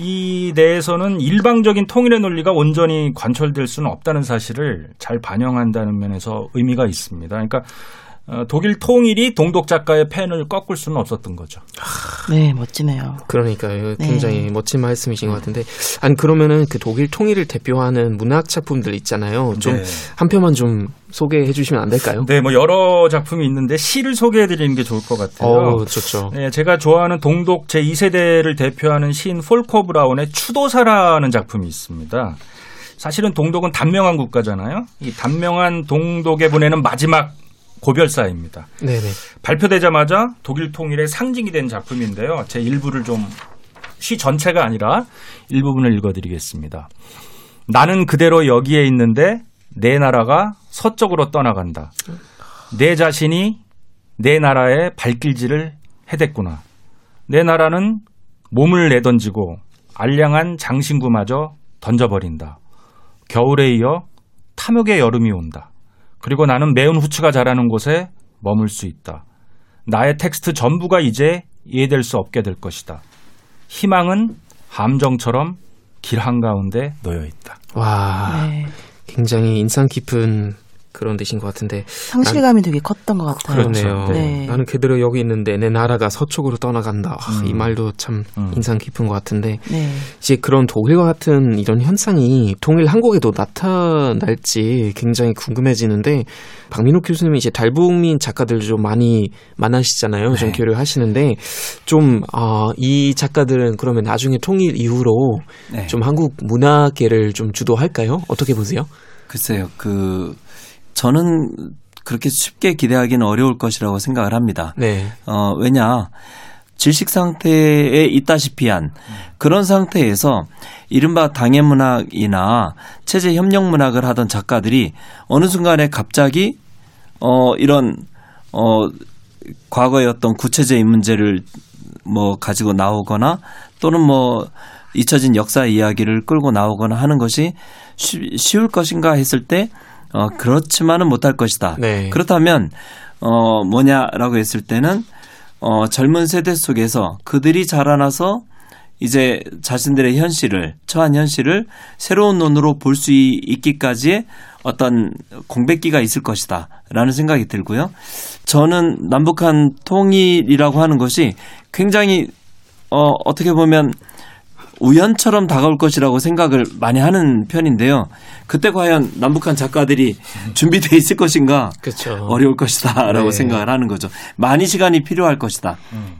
Speaker 7: 이 내에서는 일방적인 통일의 논리가 온전히 관철될 수는 없다는 사실을 잘 반영한다는 면에서 의미가 있습니다. 그러니까 어, 독일 통일이 동독 작가의 펜을 꺾을 수는 없었던 거죠.
Speaker 4: 네, 멋지네요.
Speaker 5: 그러니까요. 굉장히 네. 멋진 말씀이신 것 같은데, 아니 그러면은 그 독일 통일을 대표하는 문학 작품들 있잖아요. 좀한 네. 편만 좀 소개해 주시면 안 될까요?
Speaker 7: 네, 뭐 여러 작품이 있는데 시를 소개해 드리는 게 좋을 것 같아요.
Speaker 5: 어, 좋죠.
Speaker 7: 네, 제가 좋아하는 동독 제 2세대를 대표하는 시인 폴커 브라운의 추도사라는 작품이 있습니다. 사실은 동독은 단명한 국가잖아요. 이 단명한 동독에 보내는 마지막 고별사입니다.
Speaker 5: 네네.
Speaker 7: 발표되자마자 독일 통일의 상징이 된 작품인데요. 제 일부를 좀 시 전체가 아니라 일부분을 읽어드리겠습니다. 나는 그대로 여기에 있는데 내 나라가 서쪽으로 떠나간다. 내 자신이 내 나라의 발길질을 해댔구나. 내 나라는 몸을 내던지고 알량한 장신구마저 던져버린다. 겨울에 이어 탐욕의 여름이 온다. 그리고 나는 매운 후추가 자라는 곳에 머물 수 있다. 나의 텍스트 전부가 이제 이해될 수 없게 될 것이다. 희망은 함정처럼 길 한가운데 놓여 있다.
Speaker 5: 와, 네. 굉장히 인상 깊은 그런 뜻인 것 같은데
Speaker 4: 상실감이 되게 컸던 것 같아요.
Speaker 5: 그렇네요.
Speaker 4: 네.
Speaker 5: 나는 그대로 여기 있는데 내 나라가 서쪽으로 떠나간다. 아,
Speaker 7: 음.
Speaker 5: 이 말도 참 인상 깊은 것 같은데
Speaker 4: 네.
Speaker 5: 이제 그런 독일과 같은 이런 현상이 통일 한국에도 나타날지 굉장히 궁금해지는데 박민욱 교수님이 이제 달북민 작가들 좀 많이 만나시잖아요. 좀
Speaker 7: 네.
Speaker 5: 교류 하시는데 좀 아, 이 작가들은 그러면 나중에 통일 이후로
Speaker 6: 네.
Speaker 5: 좀 한국 문화계를 좀 주도할까요? 어떻게 보세요?
Speaker 6: 글쎄요, 그 저는 그렇게 쉽게 기대하기는 어려울 것이라고 생각을 합니다.
Speaker 5: 네.
Speaker 6: 어, 왜냐 질식 상태에 있다시피 한 그런 상태에서 이른바 당해 문학이나 체제 협력 문학을 하던 작가들이 어느 순간에 갑자기 어 이런 어 과거의 어떤 구체적인 문제를 뭐 가지고 나오거나 또는 뭐 잊혀진 역사 이야기를 끌고 나오거나 하는 것이 쉬, 쉬울 것인가 했을 때 어, 그렇지만은 못할 것이다.
Speaker 5: 네.
Speaker 6: 그렇다면 어, 뭐냐라고 했을 때는 어, 젊은 세대 속에서 그들이 자라나서 이제 자신들의 현실을 처한 현실을 새로운 눈으로 볼 수 있기까지의 어떤 공백기가 있을 것이다라는 생각이 들고요. 저는 남북한 통일이라고 하는 것이 굉장히 어, 어떻게 보면 우연처럼 다가올 것이라고 생각을 많이 하는 편인데요. 그때 과연 남북한 작가들이 준비돼 있을 것인가
Speaker 5: 그렇죠.
Speaker 6: 어려울 것이다라고
Speaker 5: 네.
Speaker 6: 생각을 하는 거죠. 많이 시간이 필요할 것이다.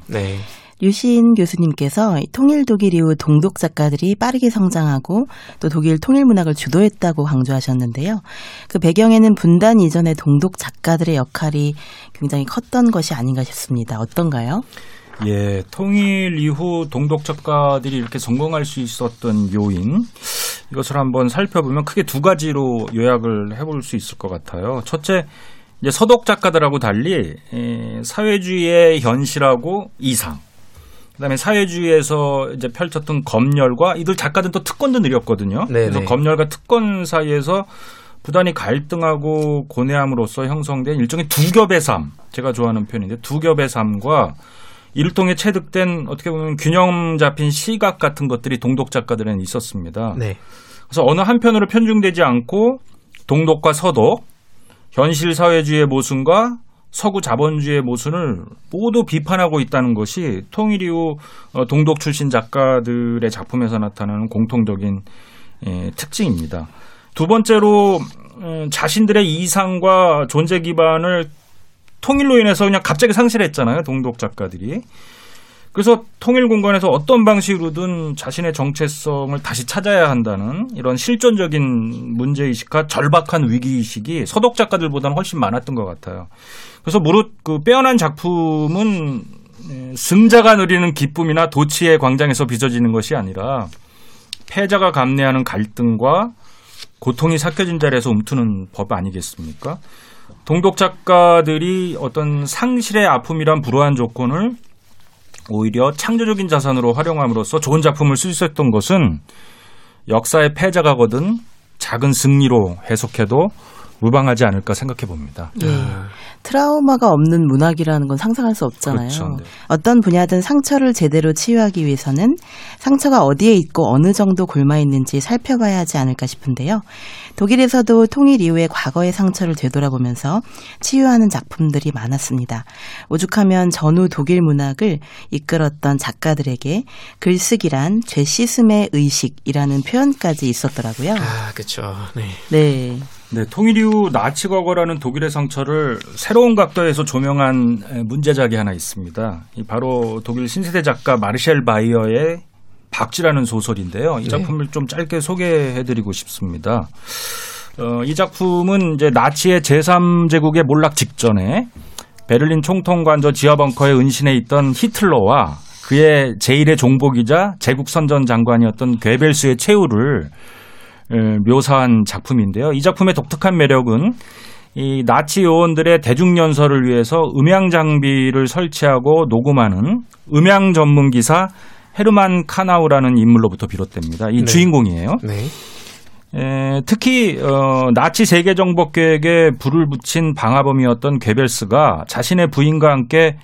Speaker 5: 네.
Speaker 4: 류신 교수님께서 이 통일 독일 이후 동독 작가들이 빠르게 성장하고 또 독일 통일 문학을 주도했다고 강조하셨는데요. 그 배경에는 분단 이전의 동독 작가들의 역할이 굉장히 컸던 것이 아닌가 싶습니다. 어떤가요?
Speaker 7: 예, 통일 이후 동독 작가들이 이렇게 성공할 수 있었던 요인 이것을 한번 살펴보면 크게 두 가지로 요약을 해볼 수 있을 것 같아요. 첫째, 이제 서독 작가들하고 달리 에, 사회주의의 현실하고 이상, 그다음에 사회주의에서 이제 펼쳤던 검열과 이들 작가들은 또 특권도 느렸거든요.
Speaker 5: 네네.
Speaker 7: 그래서 검열과 특권 사이에서 부단히 갈등하고 고뇌함으로써 형성된 일종의 두 겹의 삶. 제가 좋아하는 표현인데 두 겹의 삶과 이를 통해 체득된 어떻게 보면 균형 잡힌 시각 같은 것들이 동독 작가들은 있었습니다.
Speaker 5: 네.
Speaker 7: 그래서 어느 한편으로 편중되지 않고 동독과 서독, 현실 사회주의의 모순과 서구 자본주의의 모순을 모두 비판하고 있다는 것이 통일 이후 어, 동독 출신 작가들의 작품에서 나타나는 공통적인 예, 특징입니다. 두 번째로 음, 자신들의 이상과 존재 기반을 통일로 인해서 그냥 갑자기 상실했잖아요. 동독 작가들이. 그래서 통일 공간에서 어떤 방식으로든 자신의 정체성을 다시 찾아야 한다는 이런 실존적인 문제의식과 절박한 위기의식이 서독 작가들보다는 훨씬 많았던 것 같아요. 그래서 무릇 그 빼어난 작품은 에, 승자가 누리는 기쁨이나 도치의 광장에서 빚어지는 것이 아니라 패자가 감내하는 갈등과 고통이 삭혀진 자리에서 움트는 법 아니겠습니까? 동독 작가들이 어떤 상실의 아픔이란 불우한 조건을 오히려 창조적인 자산으로 활용함으로써 좋은 작품을 쓸 수 있었던 것은 역사의 패자가 거든 작은 승리로 해석해도 무방하지 않을까 생각해 봅니다.
Speaker 4: 예. 트라우마가 없는 문학이라는 건 상상할 수 없잖아요.
Speaker 7: 그렇죠. 네.
Speaker 4: 어떤 분야든 상처를 제대로 치유하기 위해서는 상처가 어디에 있고 어느 정도 골마 있는지 살펴봐야 하지 않을까 싶은데요. 독일에서도 통일 이후에 과거의 상처를 되돌아보면서 치유하는 작품들이 많았습니다. 오죽하면 전후 독일 문학을 이끌었던 작가들에게 글쓰기란 죄 씻음의 의식이라는 표현까지 있었더라고요.
Speaker 5: 아, 그렇죠. 네.
Speaker 4: 네.
Speaker 7: 네, 통일 이후 나치 과거라는 독일의 상처를 새로운 각도에서 조명한 에, 문제작이 하나 있습니다. 이 바로 독일 신세대 작가 마르셀 바이어의 박쥐라는 소설인데요. 이
Speaker 5: 네.
Speaker 7: 작품을 좀 짧게 소개해드리고 싶습니다. 어, 이 작품은 이제 나치의 제3제국의 몰락 직전에 베를린 총통관저 지하벙커에 은신해 있던 히틀러와 그의 제1의 종복이자 제국선전 장관이었던 괴벨스의 최후를 에, 묘사한 작품인데요. 이 작품의 독특한 매력은 이 나치 요원들의 대중 연설을 위해서 음향 장비를 설치하고 녹음하는 음향 전문 기사 헤르만 카나우라는 인물로부터 비롯됩니다. 이
Speaker 5: 네.
Speaker 7: 주인공이에요.
Speaker 5: 네.
Speaker 7: 에, 특히 어, 나치 세계 정복 계획에 불을 붙인 방화범이었던 괴벨스가 자신의 부인과 함께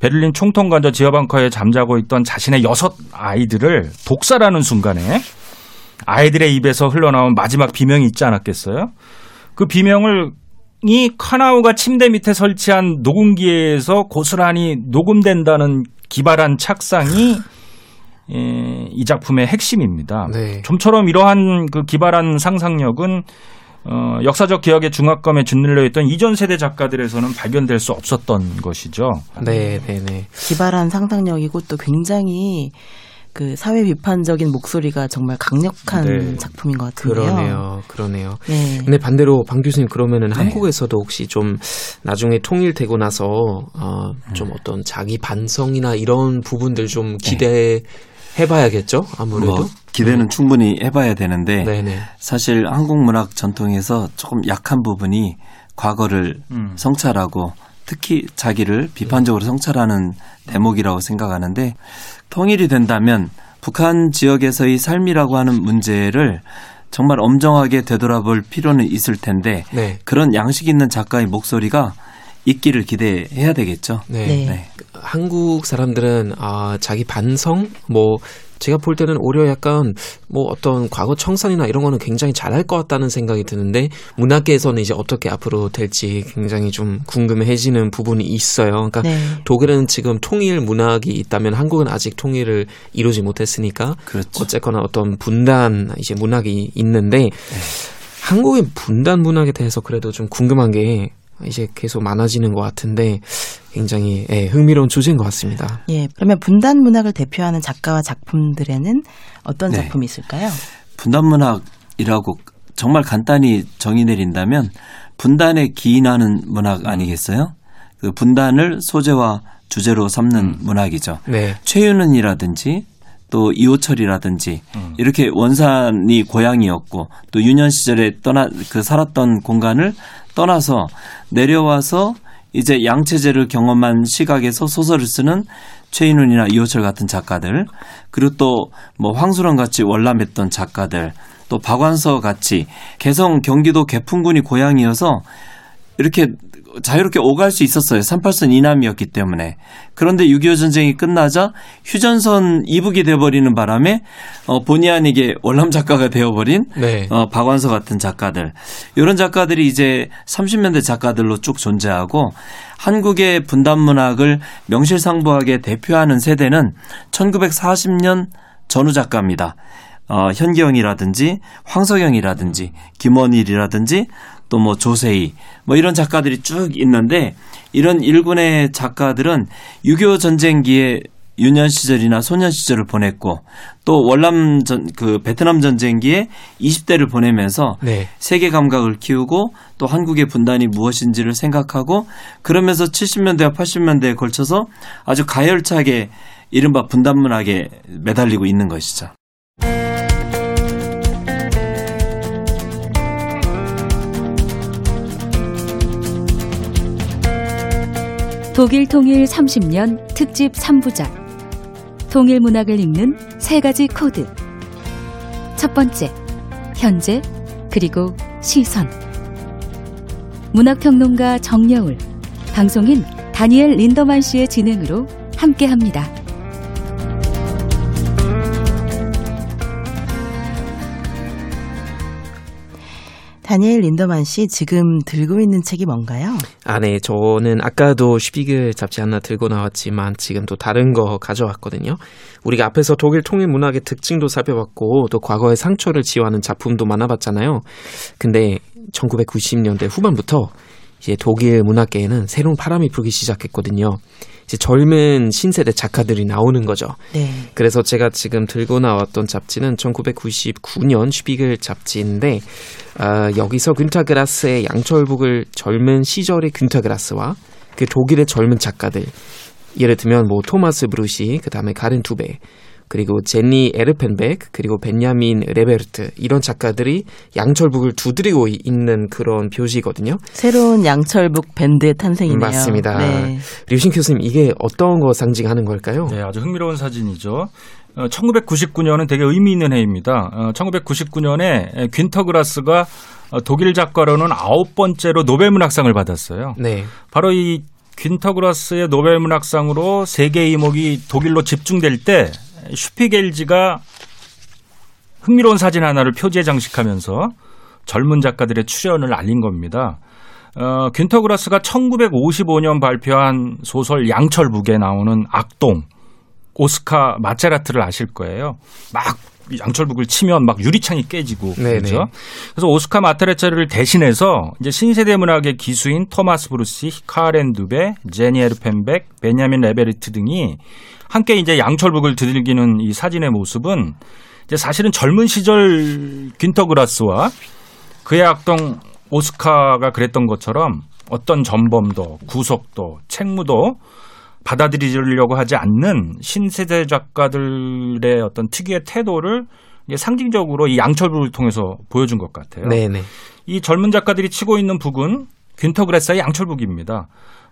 Speaker 7: 베를린 총통관저 지하방커에 잠자고 있던 자신의 여섯 아이들을 독살하는 순간에 아이들의 입에서 흘러나온 마지막 비명이 있지 않았겠어요? 그 비명을 카나우가 침대 밑에 설치한 녹음기에서 고스란히 녹음된다는 기발한 착상이 예, 이 작품의 핵심입니다.
Speaker 5: 네.
Speaker 7: 좀처럼 이러한 그 기발한 상상력은 어, 역사적 기억의 중압감에 짓눌려 있던 이전 세대 작가들에서는 발견될 수 없었던 것이죠.
Speaker 5: 네, 네, 네.
Speaker 4: 기발한 상상력이고 또 굉장히 그 사회 비판적인 목소리가 정말 강력한
Speaker 5: 네.
Speaker 4: 작품인 것 같은데요.
Speaker 5: 그러네요, 그러네요.
Speaker 4: 네.
Speaker 5: 근데 반대로 방 교수님 그러면은 한국에서도 혹시 좀 나중에 통일되고 나서 어, 좀 어떤 자기 반성이나 이런 부분들 좀 기대 해 봐야겠죠? 아무래도.
Speaker 6: 뭐 기대는 충분히 해봐야 되는데
Speaker 5: 네네.
Speaker 6: 사실 한국 문학 전통에서 조금 약한 부분이 과거를
Speaker 7: 음.
Speaker 6: 성찰하고 특히 자기를 비판적으로 성찰하는 대목이라고 생각하는데 통일이 된다면 북한 지역에서의 삶이라고 하는 문제를 정말 엄정하게 되돌아볼 필요는 있을 텐데
Speaker 5: 네.
Speaker 6: 그런 양식 있는 작가의 목소리가 있기를 기대해야 되겠죠.
Speaker 5: 네.
Speaker 6: 네.
Speaker 5: 한국 사람들은 아, 자기 반성 뭐 제가 볼 때는 오히려 약간 뭐 어떤 과거 청산이나 이런 거는 굉장히 잘할 것 같다는 생각이 드는데 문학계에서는 이제 어떻게 앞으로 될지 굉장히 좀 궁금해지는 부분이 있어요. 그러니까
Speaker 4: 네.
Speaker 5: 독일은 지금 통일 문학이 있다면 한국은 아직 통일을 이루지 못했으니까
Speaker 6: 그렇죠.
Speaker 5: 어쨌거나 어떤 분단 이제 문학이 있는데
Speaker 6: 네.
Speaker 5: 한국의 분단 문학에 대해서 그래도 좀 궁금한 게 이제 계속 많아지는 것 같은데 굉장히 예, 흥미로운 주제인 것 같습니다.
Speaker 4: 예, 그러면 분단 문학을 대표하는 작가와 작품들에는 어떤
Speaker 6: 네.
Speaker 4: 작품이 있을까요?
Speaker 6: 분단 문학이라고 정말 간단히 정의 내린다면 분단에 기인하는 문학 아니겠어요? 그 분단을 소재와 주제로 삼는 문학이죠.
Speaker 5: 네.
Speaker 6: 최윤은이라든지 또 이호철이라든지 이렇게 원산이 고향이었고 또 유년 시절에 떠나 그 살았던 공간을 떠나서 내려와서 이제 양체제를 경험한 시각에서 소설을 쓰는 최인훈이나 이호철 같은 작가들 그리고 또 뭐 황수랑 같이 월남했던 작가들 또 박완서 같이 개성 경기도 개풍군이 고향이어서 이렇게 자유롭게 오갈 수 있었어요. 38선 이남이었기 때문에. 그런데 6.25 전쟁이 끝나자 휴전선 이북이 돼버리는 바람에 어, 본의 아니게 월남 작가가 되어버린
Speaker 5: 네.
Speaker 6: 어, 박완서 같은 작가들. 이런 작가들이 이제 30년대 작가들로 쭉 존재하고 한국의 분단 문학을 명실상부하게 대표하는 세대는 1940년 전후 작가입니다. 어, 현기영이라든지 황석영이라든지 김원일이라든지 또 뭐 조세희 뭐 이런 작가들이 쭉 있는데 이런 일군의 작가들은 6.25 전쟁기에 유년 시절이나 소년 시절을 보냈고 또 월남 전 그 베트남 전쟁기에 20대를 보내면서
Speaker 5: 네.
Speaker 6: 세계 감각을 키우고 또 한국의 분단이 무엇인지를 생각하고 그러면서 70년대와 80년대에 걸쳐서 아주 가열차게 이른바 분단 문학에 매달리고 있는 것이죠.
Speaker 15: 독일 통일 30년 특집 3부작. 통일 문학을 읽는 세 가지 코드. 첫 번째 현재 그리고 시선. 문학평론가 정여울. 방송인 다니엘 린더만 씨의 진행으로 함께합니다.
Speaker 4: 다니엘 린더만 씨 지금 들고 있는 책이 뭔가요?
Speaker 5: 아, 네. 저는 아까도 슈피글 잡지 하나 들고 나왔지만 지금 또 다른 거 가져왔거든요. 우리가 앞에서 독일 통일 문학의 특징도 살펴봤고 또 과거의 상처를 지워하는 작품도 많아봤잖아요. 근데 1990년대 후반부터 이제 독일 문학계에는 새로운 바람이 불기 시작했거든요. 이제 젊은 신세대 작가들이 나오는 거죠.
Speaker 4: 네.
Speaker 5: 그래서 제가 지금 들고 나왔던 잡지는 1999년 슈피겔 잡지인데 아, 여기서 귄터 그라스의 양철북을 젊은 시절의 귄터 그라스와 그 독일의 젊은 작가들 예를 들면 뭐 토마스 브루시히 그다음에 카렌 두베 그리고 제니 에르펜베크 그리고 벤야민 레베르트 이런 작가들이 양철북을 두드리고 있는 그런 표시거든요.
Speaker 4: 새로운 양철북 밴드의 탄생이네요.
Speaker 5: 맞습니다.
Speaker 4: 네.
Speaker 5: 류신 교수님 이게 어떤 거 상징하는 걸까요?
Speaker 7: 네, 아주 흥미로운 사진이죠. 어, 1999년은 되게 의미 있는 해입니다. 어, 1999년에 퀸터그라스가 어, 독일 작가로는 아홉 번째로 노벨문학상을 받았어요.
Speaker 5: 네.
Speaker 7: 바로 이 퀸터그라스의 노벨문학상으로 세계 이목이 독일로 집중될 때 슈피겔지가 흥미로운 사진 하나를 표지에 장식하면서 젊은 작가들의 출현을 알린 겁니다. 어, 귄터 그라스가 1955년 발표한 소설 양철북에 나오는 악동 오스카 마체라트를 아실 거예요. 막 양철북을 치면 막 유리창이 깨지고
Speaker 5: 네네.
Speaker 7: 그렇죠. 그래서 오스카 마체라트를 대신해서 이제 신세대 문학의 기수인 토마스 브루시히, 카렌 두베, 제니 에르펜베크, 벤야민 레베르트 등이 함께 이제 양철북을 두들기는 이 사진의 모습은 이제 사실은 젊은 시절 균터 그라스와 그의 악동 오스카가 그랬던 것처럼 어떤 전범도, 구속도, 책무도 받아들이려고 하지 않는 신세대 작가들의 어떤 특유의 태도를 상징적으로 이 양철북을 통해서 보여준 것 같아요.
Speaker 5: 네네.
Speaker 7: 이 젊은 작가들이 치고 있는 북은 균터 그라스의 양철북입니다.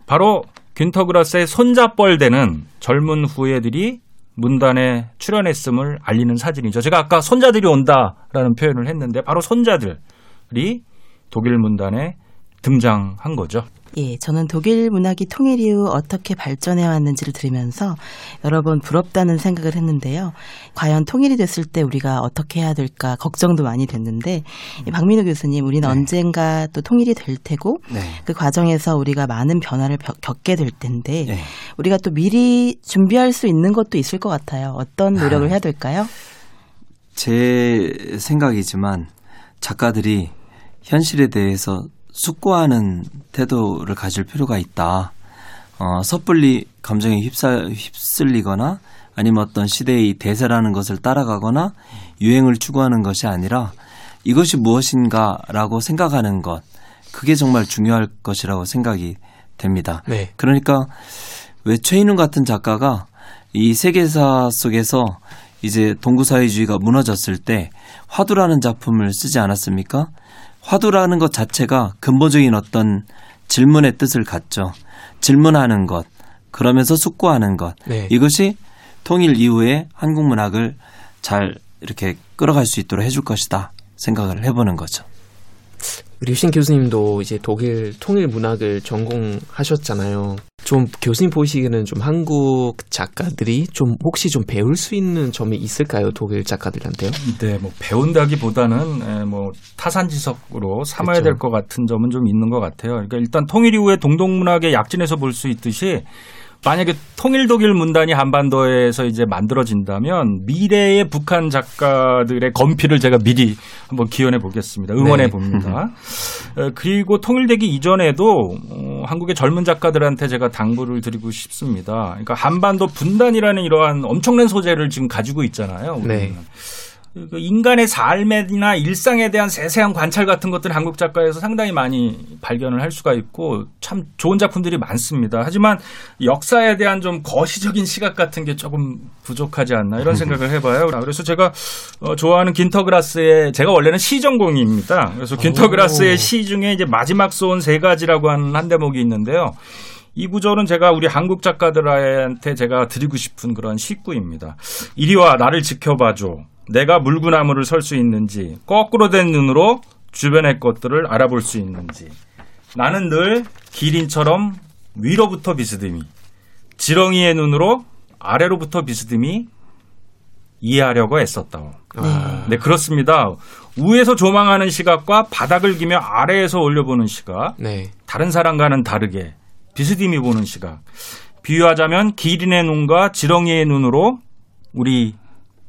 Speaker 7: 바로 균터 그라스의 손자뻘되는 젊은 후예들이 문단에 출연했음을 알리는 사진이죠. 제가 아까 손자들이 온다라는 표현을 했는데 바로 손자들이 독일 문단에 등장한 거죠.
Speaker 4: 예, 저는 독일 문학이 통일 이후 어떻게 발전해 왔는지를 들으면서 여러 번 부럽다는 생각을 했는데요. 과연 통일이 됐을 때 우리가 어떻게 해야 될까 걱정도 많이 됐는데 이 박민호 교수님, 우리는 언젠가 또 통일이 될 테고
Speaker 6: 네.
Speaker 4: 그 과정에서 우리가 많은 변화를 벼- 겪게 될 텐데
Speaker 6: 네.
Speaker 4: 우리가 또 미리 준비할 수 있는 것도 있을 것 같아요. 어떤 노력을 해야 될까요?
Speaker 6: 제 생각이지만 작가들이 현실에 대해서 숙고하는 태도를 가질 필요가 있다. 어, 섣불리 감정에 휩싸, 휩쓸리거나 아니면 어떤 시대의 대세라는 것을 따라가거나 유행을 추구하는 것이 아니라 이것이 무엇인가라고 생각하는 것. 그게 정말 중요할 것이라고 생각이 됩니다.
Speaker 5: 네.
Speaker 6: 그러니까 왜 최인훈 같은 작가가 이 세계사 속에서 이제 동구사회주의가 무너졌을 때 화두라는 작품을 쓰지 않았습니까? 화두라는 것 자체가 근본적인 어떤 질문의 뜻을 갖죠. 질문하는 것, 그러면서 숙고하는 것.
Speaker 5: 네.
Speaker 6: 이것이 통일 이후에 한국 문학을 잘 이렇게 끌어갈 수 있도록 해줄 것이다 생각을 해보는 거죠.
Speaker 5: 우리 신 교수님도 이제 독일 통일 문학을 전공하셨잖아요. 좀 교수님 보시기에는 좀 한국 작가들이 좀 혹시 좀 배울 수 있는 점이 있을까요? 독일 작가들한테요?
Speaker 7: 네, 뭐 배운다기보다는 에, 뭐 타산지석으로 삼아야
Speaker 5: 그렇죠.
Speaker 7: 될것 같은 점은 좀 있는 것 같아요. 그러니까 일단 통일 이후에 동독 문학의 약진에서 볼 수 있듯이 만약에 통일 독일 문단이 한반도에서 이제 만들어진다면 미래의 북한 작가들의 건피를 제가 미리 한번 기원해 보겠습니다. 응원해
Speaker 5: 네.
Speaker 7: 봅니다. 어, 그리고 통일되기 이전에도 어, 한국의 젊은 작가들한테 제가 당부를 드리고 싶습니다. 그러니까 한반도 분단이라는 이러한 엄청난 소재를 지금 가지고 있잖아요. 우리는.
Speaker 5: 네.
Speaker 7: 그 인간의 삶이나 일상에 대한 세세한 관찰 같은 것들 한국 작가에서 상당히 많이 발견을 할 수가 있고 참 좋은 작품들이 많습니다. 하지만 역사에 대한 좀 거시적인 시각 같은 게 조금 부족하지 않나 이런 생각을 해봐요. 그래서 제가 어, 좋아하는 긴터그라스의 제가 원래는 시 전공입니다. 그래서 긴터그라스의 시 중에 이제 마지막 소원 세 가지라고 하는 한 대목이 있는데요. 이 구절은 제가 우리 한국 작가들한테 제가 드리고 싶은 그런 식구입니다. 이리 와 나를 지켜봐줘. 내가 물구나무를 설 수 있는지 거꾸로 된 눈으로 주변의 것들을 알아볼 수 있는지 나는 늘 기린처럼 위로부터 비스듬히 지렁이의 눈으로 아래로부터 비스듬히 이해하려고 애썼다오. 네, 그렇습니다. 위에서 조망하는 시각과 바닥을 기며 아래에서 올려보는 시각,
Speaker 5: 네.
Speaker 7: 다른 사람과는 다르게 비스듬히 보는 시각. 비유하자면 기린의 눈과 지렁이의 눈으로 우리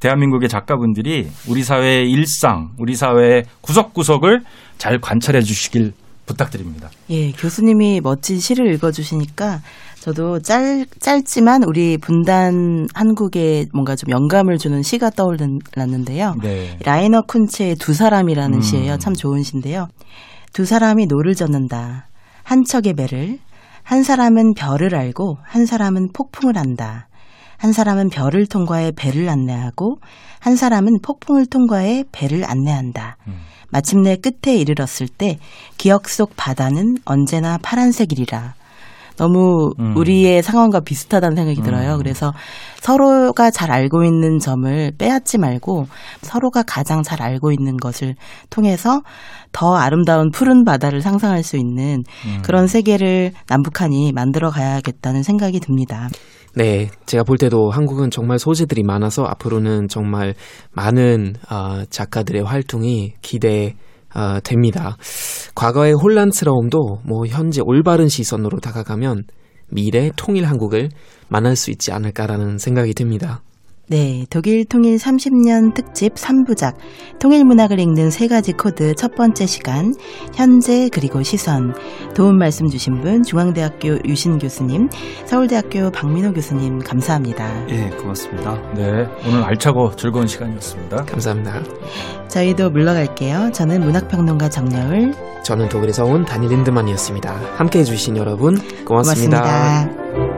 Speaker 7: 대한민국의 작가분들이 우리 사회의 일상, 우리 사회의 구석구석을 잘 관찰해 주시길 부탁드립니다.
Speaker 4: 예, 교수님이 멋진 시를 읽어 주시니까 저도 짧, 짧지만 우리 분단 한국에 뭔가 좀 영감을 주는 시가 떠올랐는데요.
Speaker 7: 네.
Speaker 4: 라이너 쿤체의 두 사람이라는
Speaker 7: 음.
Speaker 4: 시예요. 참 좋은 시인데요. 두 사람이 노를 젓는다. 한 척의 배를. 한 사람은 별을 알고 한 사람은 폭풍을 안다. 한 사람은 별을 통과해 배를 안내하고 한 사람은 폭풍을 통과해 배를 안내한다. 마침내 끝에 이르렀을 때 기억 속 바다는 언제나 파란색이리라. 너무
Speaker 7: 음.
Speaker 4: 우리의 상황과 비슷하다는 생각이 들어요. 그래서 서로가 잘 알고 있는 점을 빼앗지 말고 서로가 가장 잘 알고 있는 것을 통해서 더 아름다운 푸른 바다를 상상할 수 있는
Speaker 5: 음.
Speaker 4: 그런 세계를 남북한이 만들어 가야겠다는 생각이 듭니다.
Speaker 5: 네, 제가 볼 때도 한국은 정말 소재들이 많아서 앞으로는 정말 많은 아, 작가들의 활동이 기대 어, 됩니다. 과거의 혼란스러움도 뭐 현재 올바른 시선으로 다가가면 미래 통일 한국을 만날 수 있지 않을까라는 생각이 듭니다.
Speaker 4: 네, 독일 통일 30년 특집 3부작 통일 문학을 읽는 세 가지 코드 첫 번째 시간 현재 그리고 시선 도움 말씀 주신 분 중앙대학교 유신 교수님, 서울대학교 박민호 교수님 감사합니다.
Speaker 6: 예, 고맙습니다.
Speaker 7: 네, 오늘 알차고 즐거운 시간이었습니다.
Speaker 5: 감사합니다.
Speaker 4: 저희도 물러갈게요. 저는 문학평론가 정여울
Speaker 5: 저는 독일에서 온 다니 린드만이었습니다. 함께 해 주신 여러분 고맙습니다.
Speaker 4: 고맙습니다.